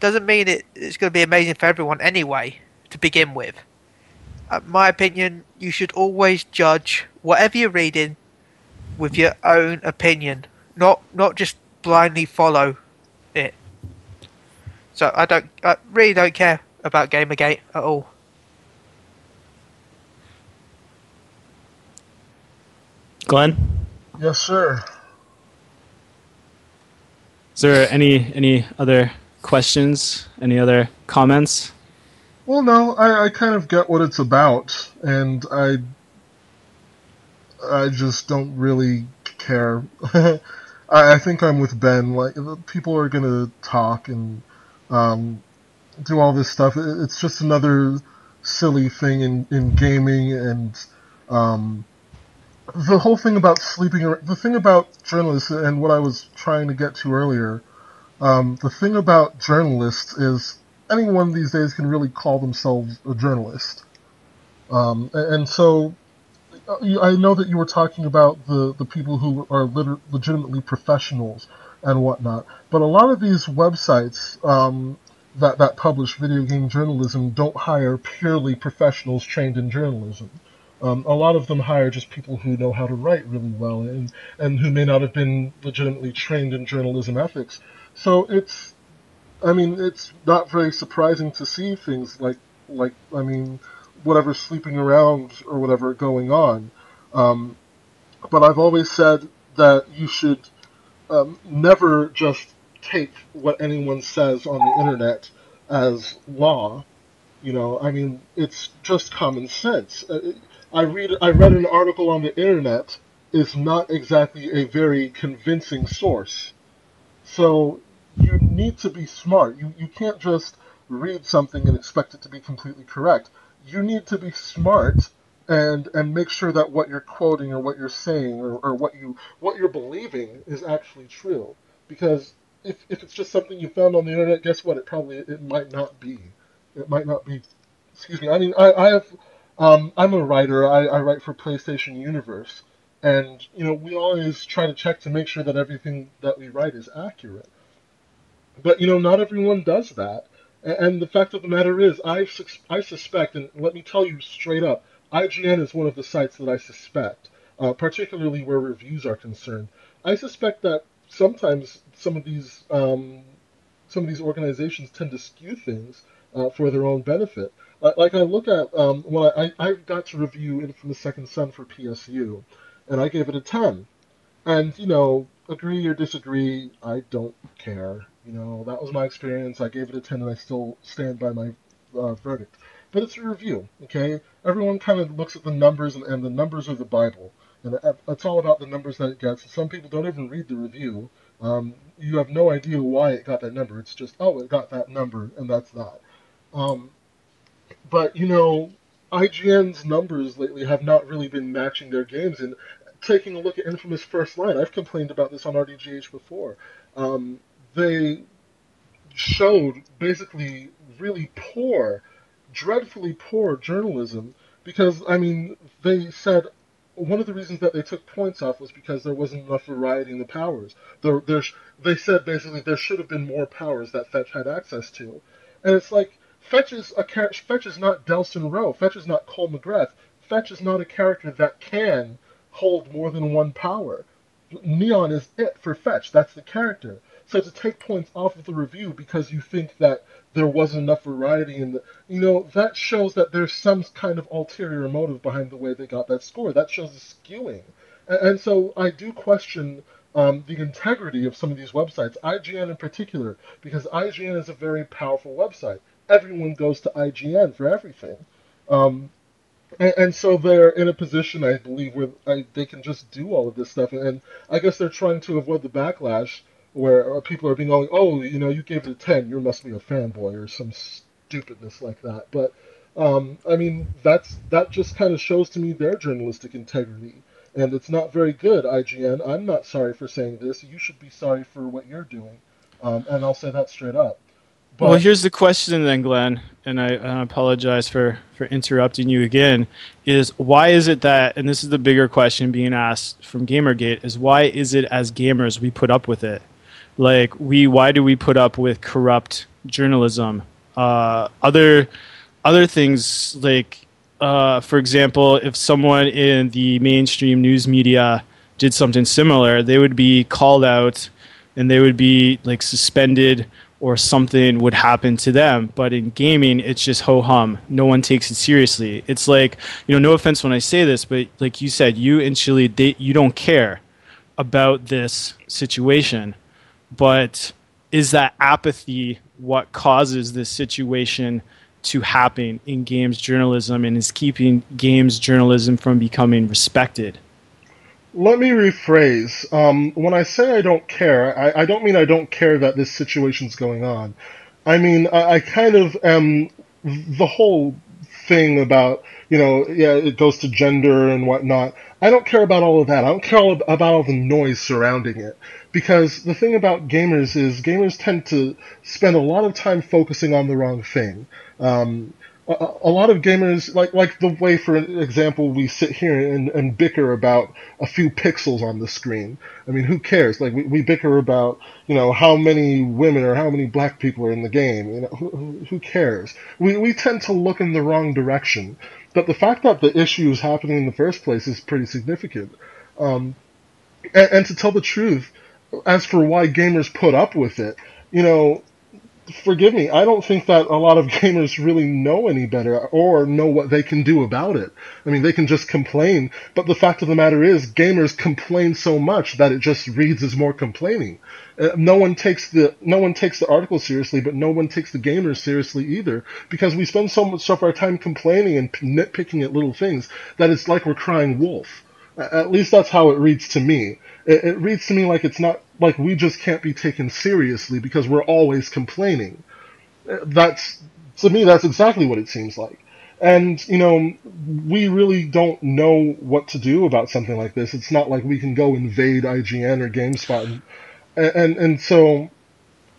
Doesn't mean it, it's going to be amazing for everyone anyway. To begin with, my opinion, you should always judge whatever you're reading with your own opinion, not not just blindly follow it. So I don't, I really don't care about Gamergate at all. Glenn, Yes, sir. is there any any other questions? Any other comments? Well, no, I, I kind of get what it's about, and I, I just don't really care. I, I think I'm with Ben. Like, people are gonna talk and um, do all this stuff. It's just another silly thing in, in gaming, and um, the whole thing about sleeping. The thing about journalists, and what I was trying to get to earlier. Um, the thing about journalists is anyone these days can really call themselves a journalist. Um, and so uh, I know that you were talking about the, the people who are legitimately professionals and whatnot, but a lot of these websites um, that, that publish video game journalism don't hire purely professionals trained in journalism. Um, a lot of them hire just people who know how to write really well and, and who may not have been legitimately trained in journalism ethics. So it's I mean, it's not very surprising to see things like, like I mean, whatever sleeping around or whatever going on. Um, but I've always said that you should um, never just take what anyone says on the internet as law. You know, I mean, it's just common sense. Uh, I read, I read an article on the internet is not exactly a very convincing source. So you need to be smart. You you can't just read something and expect it to be completely correct. You need to be smart and and make sure that what you're quoting or what you're saying or, or what you what you're believing is actually true. Because if, if it's just something you found on the internet, guess what? It probably it might not be. It might not be. Excuse me. I mean, I, I have. Um, I'm a writer. I, I write for PlayStation Universe, and you know we always try to check to make sure that everything that we write is accurate. But you know, not everyone does that. And the fact of the matter is, I, I suspect, and let me tell you straight up, IGN is one of the sites that I suspect, uh, particularly where reviews are concerned. I suspect that sometimes some of these um, some of these organizations tend to skew things uh, for their own benefit. Uh, like I look at um, when I, I got to review Infamous Second Son for PSU, and I gave it a ten. And you know, agree or disagree, I don't care. You know, that was my experience. I gave it a ten, and I still stand by my uh, verdict. But it's a review, okay? Everyone kind of looks at the numbers, and, and the numbers are the Bible. And it's all about the numbers that it gets. Some people don't even read the review. Um, you have no idea why it got that number. It's just, oh, it got that number, and that's that. Um, but, you know, IGN's numbers lately have not really been matching their games. And taking a look at Infamous First Light, I've complained about this on RDGH before. Um, they showed basically really poor, dreadfully poor journalism because, I mean, they said one of the reasons that they took points off was because there wasn't enough variety in the powers. There, there, they said basically there should have been more powers that Fetch had access to, and it's like Fetch is a Fetch is not Delsin Rowe. Fetch is not Cole McGrath. Fetch is not a character that can hold more than one power. Neon is it for Fetch. That's the character. So to take points off of the review because you think that there wasn't enough variety in the, you know, that shows that there's some kind of ulterior motive behind the way they got that score. That shows the skewing. And, and so I do question um, the integrity of some of these websites, IGN in particular, because IGN is a very powerful website. Everyone goes to IGN for everything. Um, and, and, so they're in a position, I believe, where I, they can just do all of this stuff. And I guess they're trying to avoid the backlash where uh, people are being like, oh, you know, you gave it a 10, you must be a fanboy or some stupidness like that. But, um, I mean, that's that just kind of shows to me their journalistic integrity. And it's not very good, IGN. I'm not sorry for saying this. You should be sorry for what you're doing. Um, and I'll say that straight up. But, well, here's the question then, Glenn, and I, I, apologize for, for interrupting you again. Is why is it that, and this is the bigger question being asked from Gamergate, is why is it as gamers we put up with it? Like we why do we put up with corrupt journalism? Uh, other other things like uh, for example if someone in the mainstream news media did something similar they would be called out and they would be like suspended or something would happen to them. But in gaming it's just ho hum no one takes it seriously. It's like you know no offense when i say this but like you said you and chile they, you don't care about this situation but is that apathy what causes this situation to happen in games journalism and is keeping games journalism from becoming respected? Let me rephrase. Um, when I say I don't care, I, I, don't mean I don't care that this situation's going on. I mean, I, I kind of am the whole thing about, you know, yeah, it goes to gender and whatnot. I don't care about all of that. I don't care about all the noise surrounding it. Because the thing about gamers is gamers tend to spend a lot of time focusing on the wrong thing. Um, a, lot of gamers, like like the way, for example, we sit here and, and bicker about a few pixels on the screen. I mean, who cares? Like we, we bicker about, you know, how many women or how many black people are in the game. You know, who, who cares? We we tend to look in the wrong direction. But the fact that the issue is happening in the first place is pretty significant. Um, and, and to tell the truth, as for why gamers put up with it, you know, forgive me, I don't think that a lot of gamers really know any better or know what they can do about it. I mean, they can just complain, but the fact of the matter is, gamers complain so much that it just reads as more complaining. Uh, no one takes the no one takes the article seriously, but no one takes the gamers seriously either, because we spend so much of our time complaining and nitpicking at little things that it's like we're crying wolf. At least that's how it reads to me. It, it reads to me like it's not like we just can't be taken seriously because we're always complaining. That's to me, that's exactly what it seems like. And you know, we really don't know what to do about something like this. It's not like we can go invade IGN or GameSpot, and and, and so.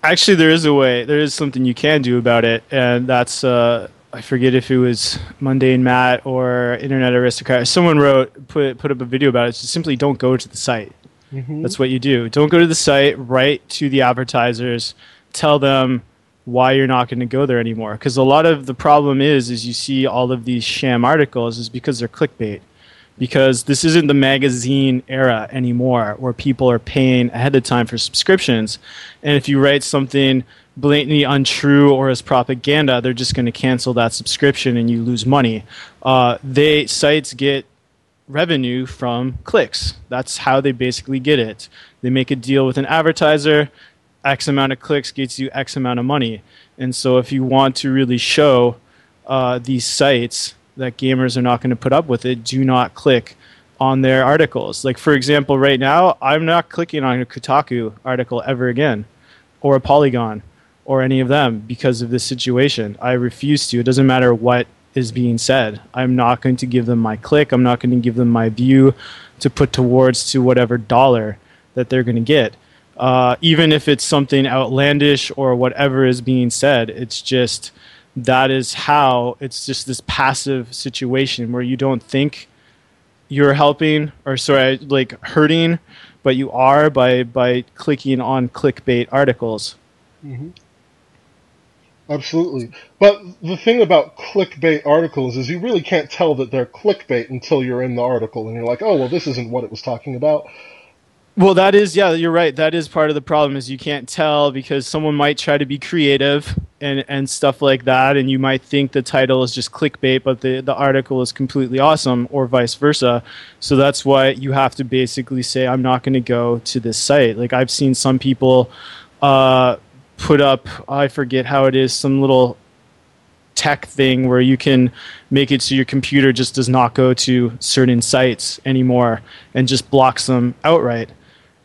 Actually, there is a way. There is something you can do about it, and that's uh, I forget if it was Mundane Matt or Internet Aristocrat. Someone wrote put put up a video about it. Just simply don't go to the site. Mhm. That's what you do. Don't go to the site. Write to the advertisers. Tell them why you're not going to go there anymore. Because a lot of the problem is, is you see all of these sham articles is because they're clickbait. Because this isn't the magazine era anymore, where people are paying ahead of time for subscriptions, and if you write something blatantly untrue or as propaganda, they're just going to cancel that subscription and you lose money. Uh, they sites get revenue from clicks. That's how they basically get it. They make a deal with an advertiser, X amount of clicks gets you X amount of money. And so if you want to really show uh, these sites that gamers are not going to put up with it, do not click on their articles. Like, for example, right now, I'm not clicking on a Kotaku article ever again, or a Polygon, or any of them because of this situation. I refuse to. It doesn't matter what is being said. I'm not going to give them my click. I'm not going to give them my view to put towards to whatever dollar that they're going to get. Uh, even if it's something outlandish or whatever is being said, it's just that is how it's just this passive situation where you don't think you're helping or sorry like hurting but you are by by clicking on clickbait articles Absolutely. But the thing about clickbait articles is you really can't tell that they're clickbait until you're in the article and you're like, oh, well, this isn't what it was talking about. Well, that is yeah, you're right. That is part of the problem is you can't tell because someone might try to be creative and and stuff like that, and you might think the title is just clickbait, but the the article is completely awesome, or vice versa. So that's why you have to basically say, I'm not going to go to this site. Like I've seen some people uh, put up, I forget how it is, some little tech thing where you can make it so your computer just does not go to certain sites anymore and just blocks them outright.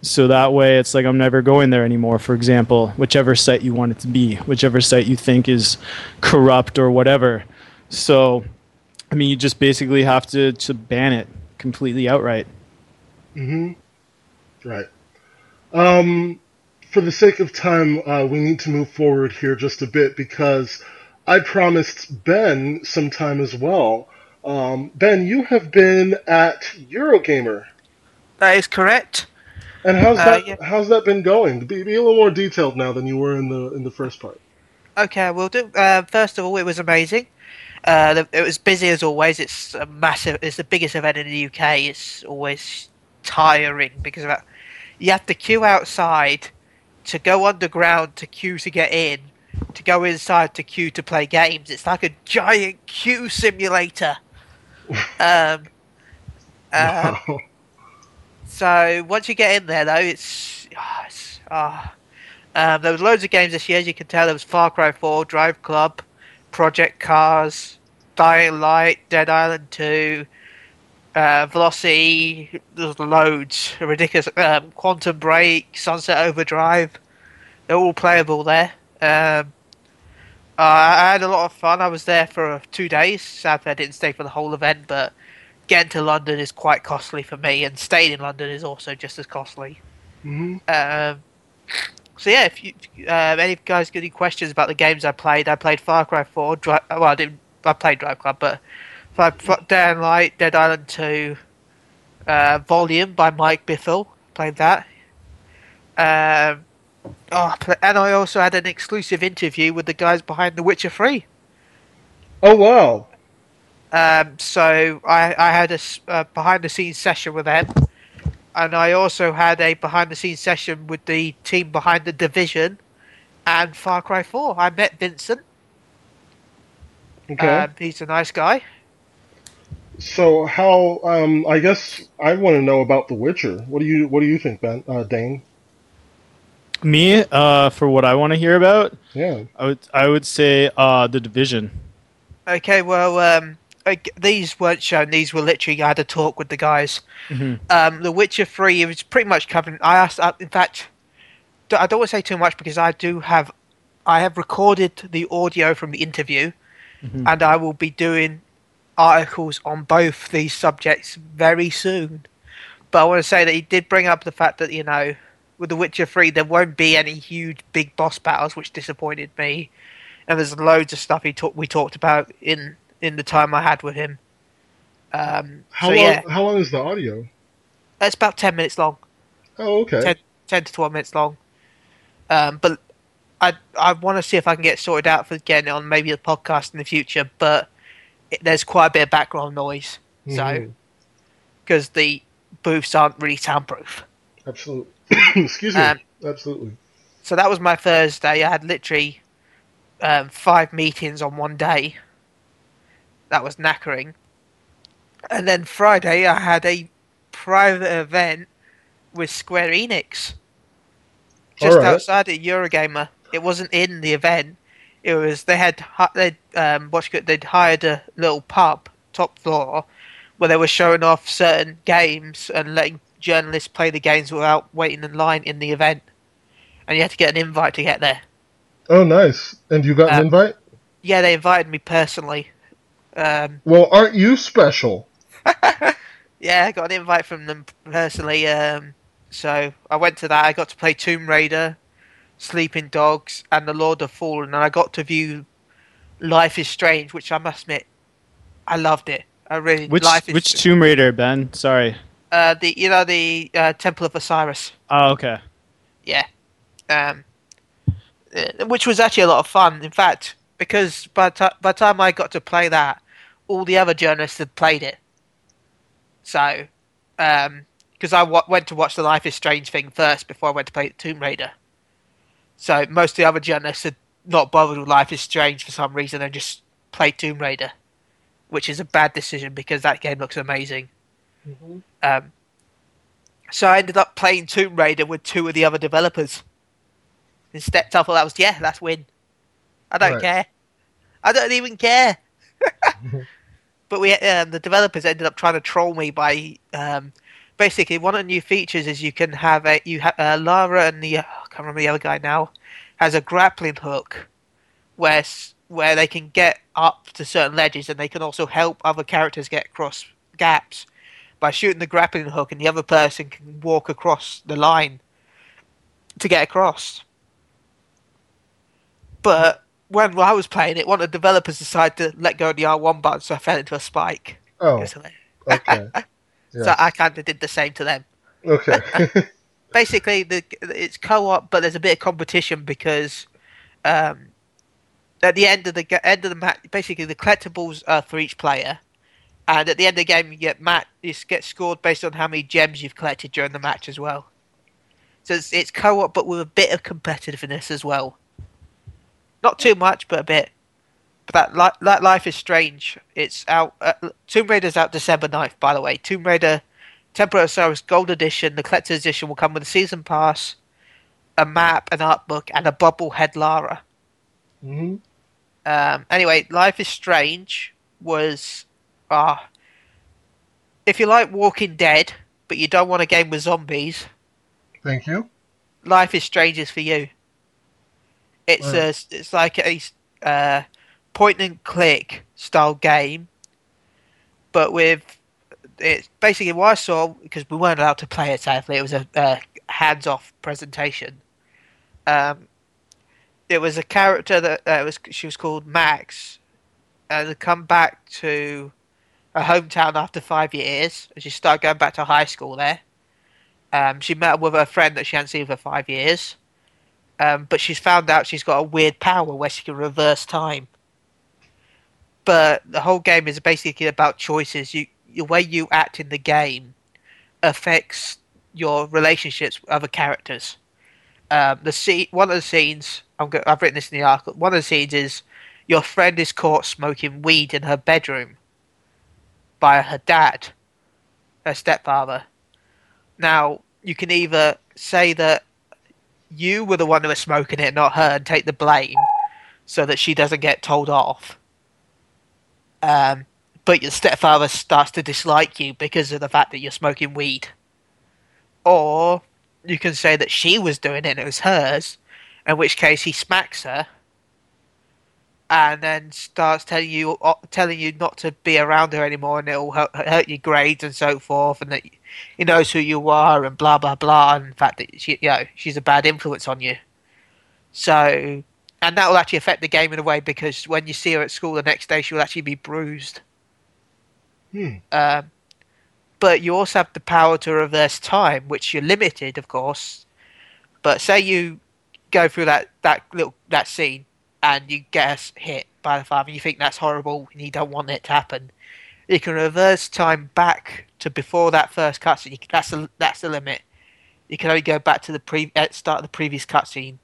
So that way it's like I'm never going there anymore, for example, whichever site you want it to be, whichever site you think is corrupt or whatever. So I mean you just basically have to, to ban it completely outright. Right. Um, for the sake of time, uh, we need to move forward here just a bit because I promised Ben some time as well. Um, ben, you have been at Eurogamer, That is correct. and how's Uh, that? yeah. How's that been going? Be, be a little more detailed now than you were in the in the first part. Okay, we'll do. Uh, first of all, it was amazing. Uh, it was busy as always. It's a massive. It's the biggest event in the UK. It's always tiring because of that. You have to queue outside to go underground to queue to get in, to go inside to queue to play games. It's like a giant queue simulator. um, um, so once you get in there, though, it's, ah, it's ah. Um, there was loads of games this year. As you can tell, there was Far Cry 4, Drive Club, Project Cars, Dying Light, Dead Island 2, uh, Velocity. There's loads, ridiculous. Um, Quantum Break, Sunset Overdrive. They're all playable there. Um, uh, I had a lot of fun. I was there for two days. Sadly, I didn't stay for the whole event, but getting to London is quite costly for me, and staying in London is also just as costly. Mhm. Um, so yeah, if you uh, any of you guys got any questions about the games I played, I played Far Cry 4. Dri- well, I didn't. I played Drive Club, but Dead and Light, Dead Island 2, uh, Volume by Mike Bithell. Played that. Um, oh, and I also had an exclusive interview with the guys behind The Witcher 3. Oh wow. Um, so I, I had a, uh, behind the scenes session with them, and I also had a behind the scenes session with the team behind the Division and Far Cry 4. I met Vincent. Okay. Um, he's a nice guy. So how? Um, I guess I want to know about The Witcher. What do you What do you think, Ben? Uh, Dane? Me, uh, for what I want to hear about, Yeah. I would I would say uh, the division. Okay, well, um, like, these weren't shown. These were literally I had a talk with the guys. Mhm. Um, the Witcher Three it was pretty much covering. I asked, uh, in fact, I don't want to say too much because I do have I have recorded the audio from the interview, Mhm. and I will be doing articles on both these subjects very soon. But I want to say that he did bring up the fact that you know, with The Witcher Three, there won't be any huge big boss battles, which disappointed me. And there's loads of stuff he talk- we talked about in in the time I had with him. Um, How so long? yeah, How long is the audio? it's about ten minutes long. Oh, okay. Ten- 10 to 12 minutes long. Um, but I I want to see if I can get sorted out for getting it on maybe a podcast in the future. But it, there's quite a bit of background noise, so Mhm. because the booths aren't really soundproof. Absolutely. Excuse me. Um, Absolutely. So that was my Thursday. I had literally um, five meetings on one day. That was knackering. And then Friday, I had a private event with Square Enix, just Alright. outside of Eurogamer. It wasn't in the event. It was they had they um what's good they'd hired a little pub top floor where they were showing off certain games and letting journalists play the games without waiting in line in the event and you had to get an invite to get there. Oh, nice. And you got an Um, invite? Yeah, they invited me personally. Um, Well, aren't you special? yeah, I got an invite from them personally. Um, so I went to that. I got to play Tomb Raider, Sleeping Dogs, and The Lord of Fallen, and I got to view Life is Strange, which I must admit, I loved it. I really Which Life is which Tomb Raider, Ben? Sorry. uh, the you know the uh, Temple of Osiris. Oh, okay. Yeah. Um, uh, which was actually a lot of fun. In fact, because by the, ti by the time I got to play that, all the other journalists had played it. So, because I w- went to watch the Life is Strange thing first before I went to play Tomb Raider. So most of the other journalists had not bothered with Life is Strange for some reason and just played Tomb Raider, which is a bad decision because that game looks amazing. Um, so I ended up playing Tomb Raider with two of the other developers. Instead, I thought that was yeah, that's win. I don't Right. care. I don't even care. but we, um, the developers ended up trying to troll me by um, basically one of the new features is you can have a you have uh, Lara and the can't remember the other guy now has a grappling hook where where they can get up to certain ledges and they can also help other characters get across gaps by shooting the grappling hook, and the other person can walk across the line to get across. But when I was playing it, one of the developers decided to let go of the R1 button, so I fell into a spike. Oh, okay. So I kind of did the same to them. Okay. Basically, the it's co-op, but there's a bit of competition because um, at the end of the end of the match, basically the collectibles are for each player, and at the end of the game, you get mat you get scored based on how many gems you've collected during the match as well. So it's, it's co-op, but with a bit of competitiveness as well. Not too much, but a bit. But that, li- that Life is Strange. It's out. Uh, Tomb Raider's out December 9th, by the way. Tomb Raider Of Osiris Gold Edition, the collector's edition, will come with a season pass, a map, an art book, and a bobblehead Lara. hmm Um, anyway, Life is Strange was, ah, if you like Walking Dead, but you don't want a game with zombies, Thank you. Life is Strange is for you. It's Right. a, it's like a uh, point and click style game, but with it's basically what I saw because we weren't allowed to play it. Sadly, it was a, a hands-off presentation. Um, it was a character that uh, was she was called Max, and had come back to her hometown after five years. and She started going back to high school there. Um, she met up with her friend that she hadn't seen for five years. Um, but she's found out she's got a weird power where she can reverse time. But the whole game is basically about choices. You, the way you act in the game affects your relationships with other characters. Um, the scene, one of the scenes, go- I've written this in the article. One of the scenes is your friend is caught smoking weed in her bedroom by her dad, her stepfather. Now, you can either say that you were the one who was smoking it, not her, and take the blame so that she doesn't get told off. Um, but your stepfather starts to dislike you because of the fact that you're smoking weed. Or you can say that she was doing it and it was hers, In which case he smacks her, and then starts telling you uh, telling you not to be around her anymore, and it'll hurt, your grades and so forth, and that he knows who you are, and blah blah blah, and the fact that she, you know, she's a bad influence on you. So, and that will actually affect the game in a way because when you see her at school the next day, she will actually be bruised. Hmm. Um, but you also have the power to reverse time, which you're limited, of course. But say you go through that, that little that scene and you get hit by the farm and you think that's horrible and you don't want it to happen, you can reverse time back to before that first cutscene. That's the that's the limit. You can only go back to the pre start of the previous cutscene,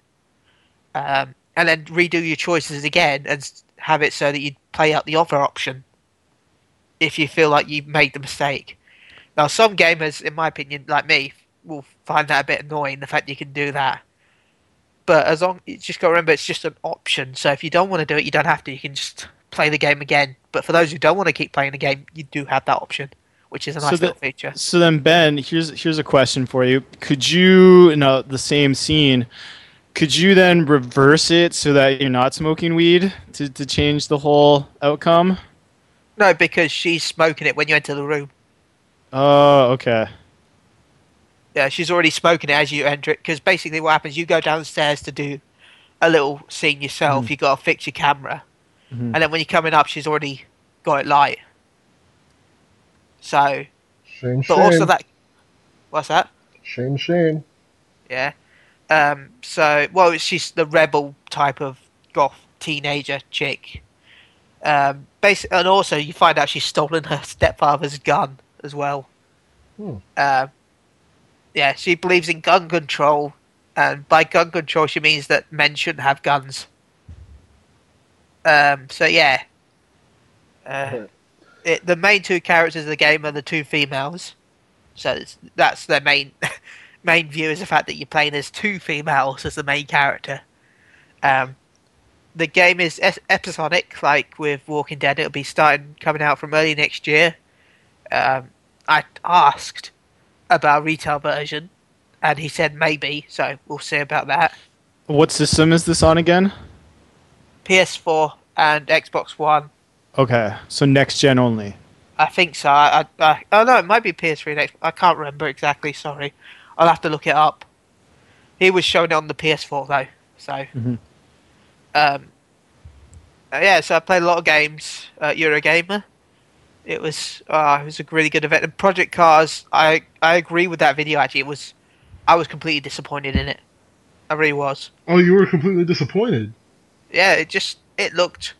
um, and then redo your choices again and have it so that you play out the other option if you feel like you've made the mistake. Now, some gamers, in my opinion, like me, will find that a bit annoying the fact you can do that. But as long you just got to remember, it's just an option. So if you don't want to do it, you don't have to. You can just play the game again. But for those who don't want to keep playing the game, you do have that option, which is a So nice the- little feature. So then, Ben, here's here's a question for you. Could you, in the same scene, could you then reverse it so that you're not smoking weed to, to change the whole outcome? No, because she's smoking it when you enter the room. Oh, okay. Yeah, she's already smoking it as you enter it. Because basically, what happens, you go downstairs to do a little scene yourself. You got to fix your camera, Mhm. and then when you're coming up, she's already got it light. So, Shame, but shame. also that. What's that? Shame, shame. Yeah. Um. So, well, she's the rebel type of goth teenager chick. Um. Basically, and also you find out she's stolen her stepfather's gun as well. Hmm. Um. Yeah, she believes in gun control, and by gun control she means that men shouldn't have guns. Um. So yeah. Uh, it, the main two characters of the game are the two females, so it's, that's their main main view is the fact that you're playing as two females as the main character. Um, the game is episodic, like with Walking Dead. It'll be starting coming out from early next year. Um, I asked about retail version, and he said maybe. So we'll see about that. What system is this on again? PS4 and Xbox One. Okay, so next gen only. I think so. I, I, I oh no, it might be PS3 and Xbox. I can't remember exactly. Sorry, I'll have to look it up. He was showing it on the PS4 though, so. Mhm. Um. uh, yeah, so I played a lot of games. Uh, Eurogamer. It was uh, it was a really good event. And Project Cars, I I agree with that video. Actually, it was. I was completely disappointed in it. I really was. Oh, you were completely disappointed. Yeah, it just it looked,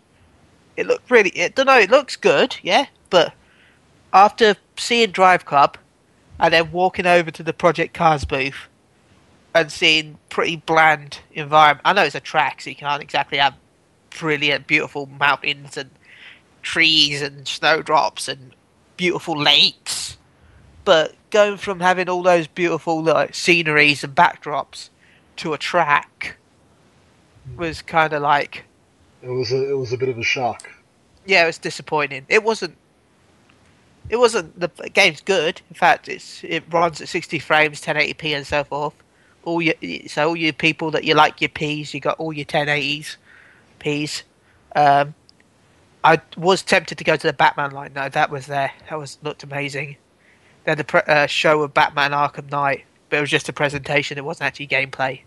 it looked really. I don't know. It looks good, yeah, but after seeing Drive Club, and then walking over to the Project Cars booth, and seeing pretty bland environment. I know it's a track, so you can't exactly have brilliant, beautiful mountains and trees and snowdrops and beautiful lakes. But going from having all those beautiful like sceneries and backdrops to a track was kind of like It was a it was a bit of a shock. yeah, it was disappointing. It wasn't. It wasn't the game's good. In fact, it's it runs at sixty frames, 1080p, and so forth. All your so all your people that you like your P's, you got all your 1080s, P's. Um, I was tempted to go to the Batman line. No, that was there. That was looked amazing. Then the pre- uh, show of Batman Arkham Knight, but it was just a presentation. It wasn't actually gameplay.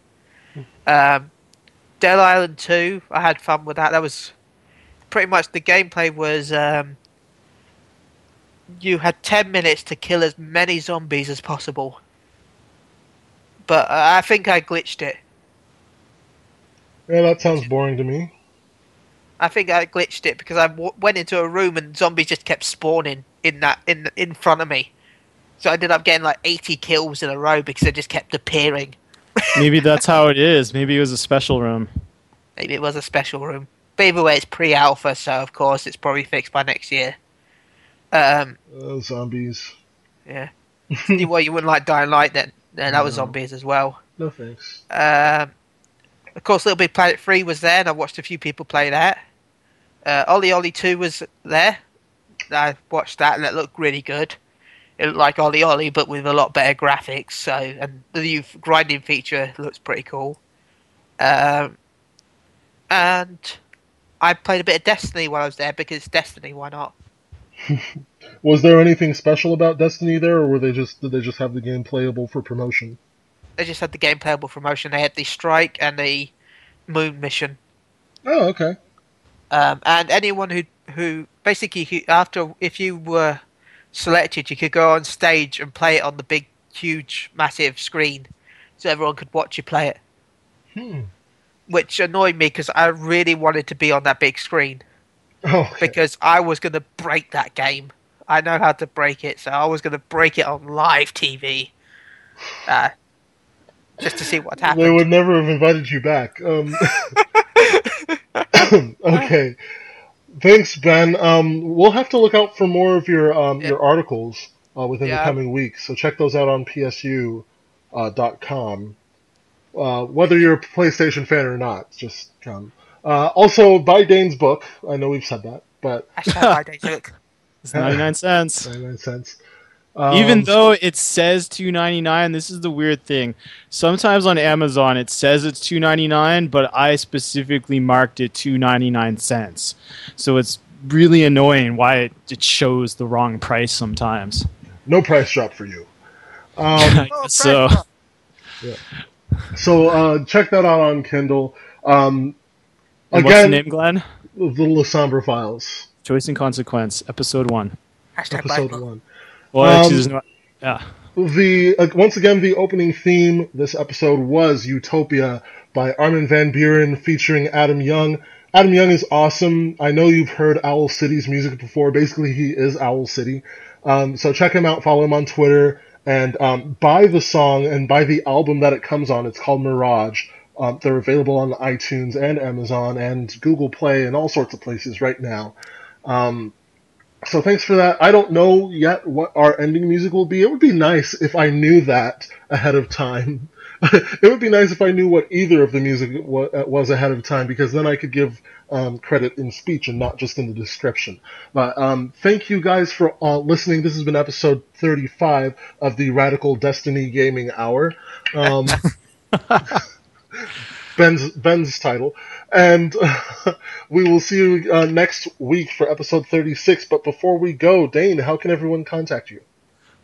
Um, Dead Island Two, I had fun with that. That was pretty much the gameplay was um, you had 10 minutes to kill as many zombies as possible. But uh, I think I glitched it. Yeah, that sounds boring to me. I think I glitched it because I w- went into a room and zombies just kept spawning in that in in front of me. So I ended up getting like 80 kills in a row because they just kept appearing. Maybe that's how it is. Maybe it was a special room. Maybe it was a special room. But either way, it's pre-alpha, so of course it's probably fixed by next year. Um, Uh, zombies. yeah. well, you wouldn't like Dying Light then. Then that was zombies as well. No thanks. Um, of course, Little Big Planet 3 was there, and I watched a few people play that. Uh, OlliOlli 2 was there. I watched that, and it looked really good. It looked like OlliOlli, but with a lot better graphics. So, and the new grinding feature looks pretty cool. Um, and I played a bit of Destiny while I was there because Destiny, why not? Was there anything special about Destiny there, or were they just did they just have the game playable for promotion? They just had the game playable for promotion. They had the Strike and the Moon mission. Oh, okay. Um, and anyone who who basically who, after if you were selected, you could go on stage and play it on the big, huge, massive screen, so everyone could watch you play it. Hmm. Which annoyed me because I really wanted to be on that big screen Oh, okay. because I was going to break that game. I know how to break it, so I was going to break it on live TV, uh, just to see what happened. they would never have invited you back. Um, okay. Thanks, Ben. Um, we'll have to look out for more of your um, Yeah. your articles uh, within the coming weeks. So check those out on PSU uh, dot com. Uh, whether you're a PlayStation fan or not, just come. Uh, also, buy Dane's book. I know we've said that, but Hashtag my days look. It's 99 cents. 99 cents. Um, Even though it says 2.99, this is the weird thing. Sometimes on Amazon it says it's 2.99, but I specifically marked it 2.99 cents. So it's really annoying why it, it shows the wrong price sometimes. no price drop for you. Um, I guess so Christ. so uh, check that out on Kindle. Um, And what's the name, Glenn? the Lasombra Files, Choice and Consequence, episode one. Hashtag episode book. one. Well, Um, actually, there's no. Yeah. The uh, once again the opening theme this episode was Utopia by Armin van Buuren featuring Adam Young. Adam Young is awesome. I know you've heard Owl City's music before. Basically, he is Owl City. Um, so check him out, follow him on Twitter, and um, buy the song and buy the album that it comes on. It's called Mirage. Um, they're available on iTunes and Amazon and Google Play and all sorts of places right now. Um, so thanks for that. I don't know yet what our ending music will be. It would be nice if I knew that ahead of time. it would be nice if I knew what either of the music uh, was ahead of time because then I could give um, credit in speech and not just in the description. But um, thank you guys for uh, listening. This has been episode 35 of the Radical Destiny Gaming Hour. Um, Ben's Ben's title, and we will see you uh, next week for episode thirty six. But before we go, Dane, how can everyone contact you?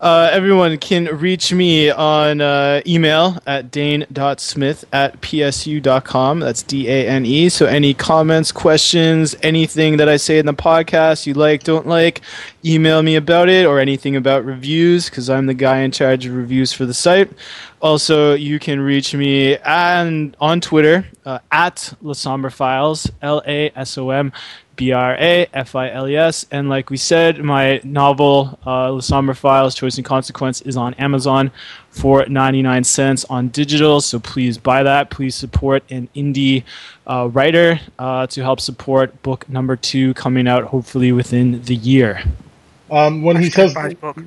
Uh, everyone can reach me on uh, email at dane.smith at psu.com. That's D A N E. So, any comments, questions, anything that I say in the podcast you like, don't like, email me about it or anything about reviews because I'm the guy in charge of reviews for the site. Also, you can reach me and on Twitter uh, at Lasombra Files, L A S O M B R A F I L E S. And like we said, my novel, uh, The Somber Files Choice and Consequence, is on Amazon for 99 cents on digital. So please buy that. Please support an indie uh, writer uh, to help support book number two coming out hopefully within the year. Um, when he says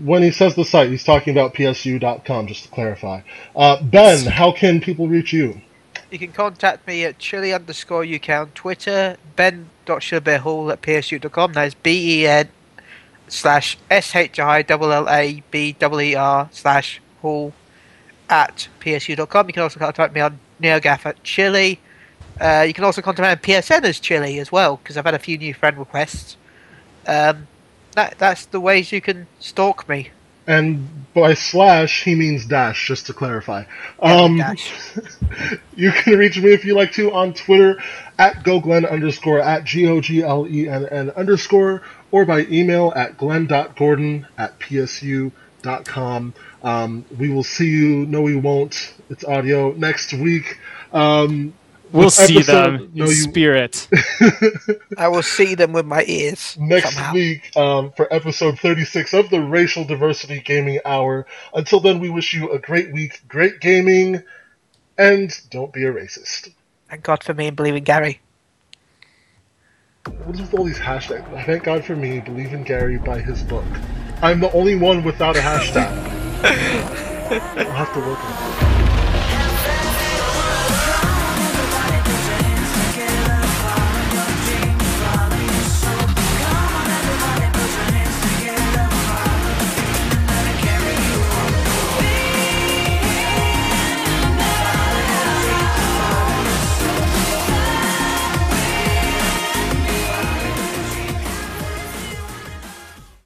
when he says the site, he's talking about psu.com. Just to clarify, uh, Ben, how can people reach you? You can contact me at chili underscore UK on Twitter, ben.shillabeerhall at psu.com. That is B E N slash S H I L L A B E E R slash hall at psu.com. You can also contact me on NeoGaf at chili. Uh, you can also contact me on PSN as chili as well, because I've had a few new friend requests. Um, that, that's the ways you can stalk me. And by slash, he means dash, just to clarify. Um, you can reach me if you like to on Twitter at goglenn underscore at g o g l e n n underscore or by email at glenn.gordon at psu.com. Um, we will see you. No, we won't. It's audio next week. Um, We'll see episode- them no, in you- spirit. I will see them with my ears. next somehow. week um, for episode 36 of the Racial Diversity Gaming Hour. Until then, we wish you a great week, great gaming, and don't be a racist. Thank God for me and believe in Gary. What is with all these hashtags? Thank God for me, believe in Gary by his book. I'm the only one without a hashtag. I'll have to work on it.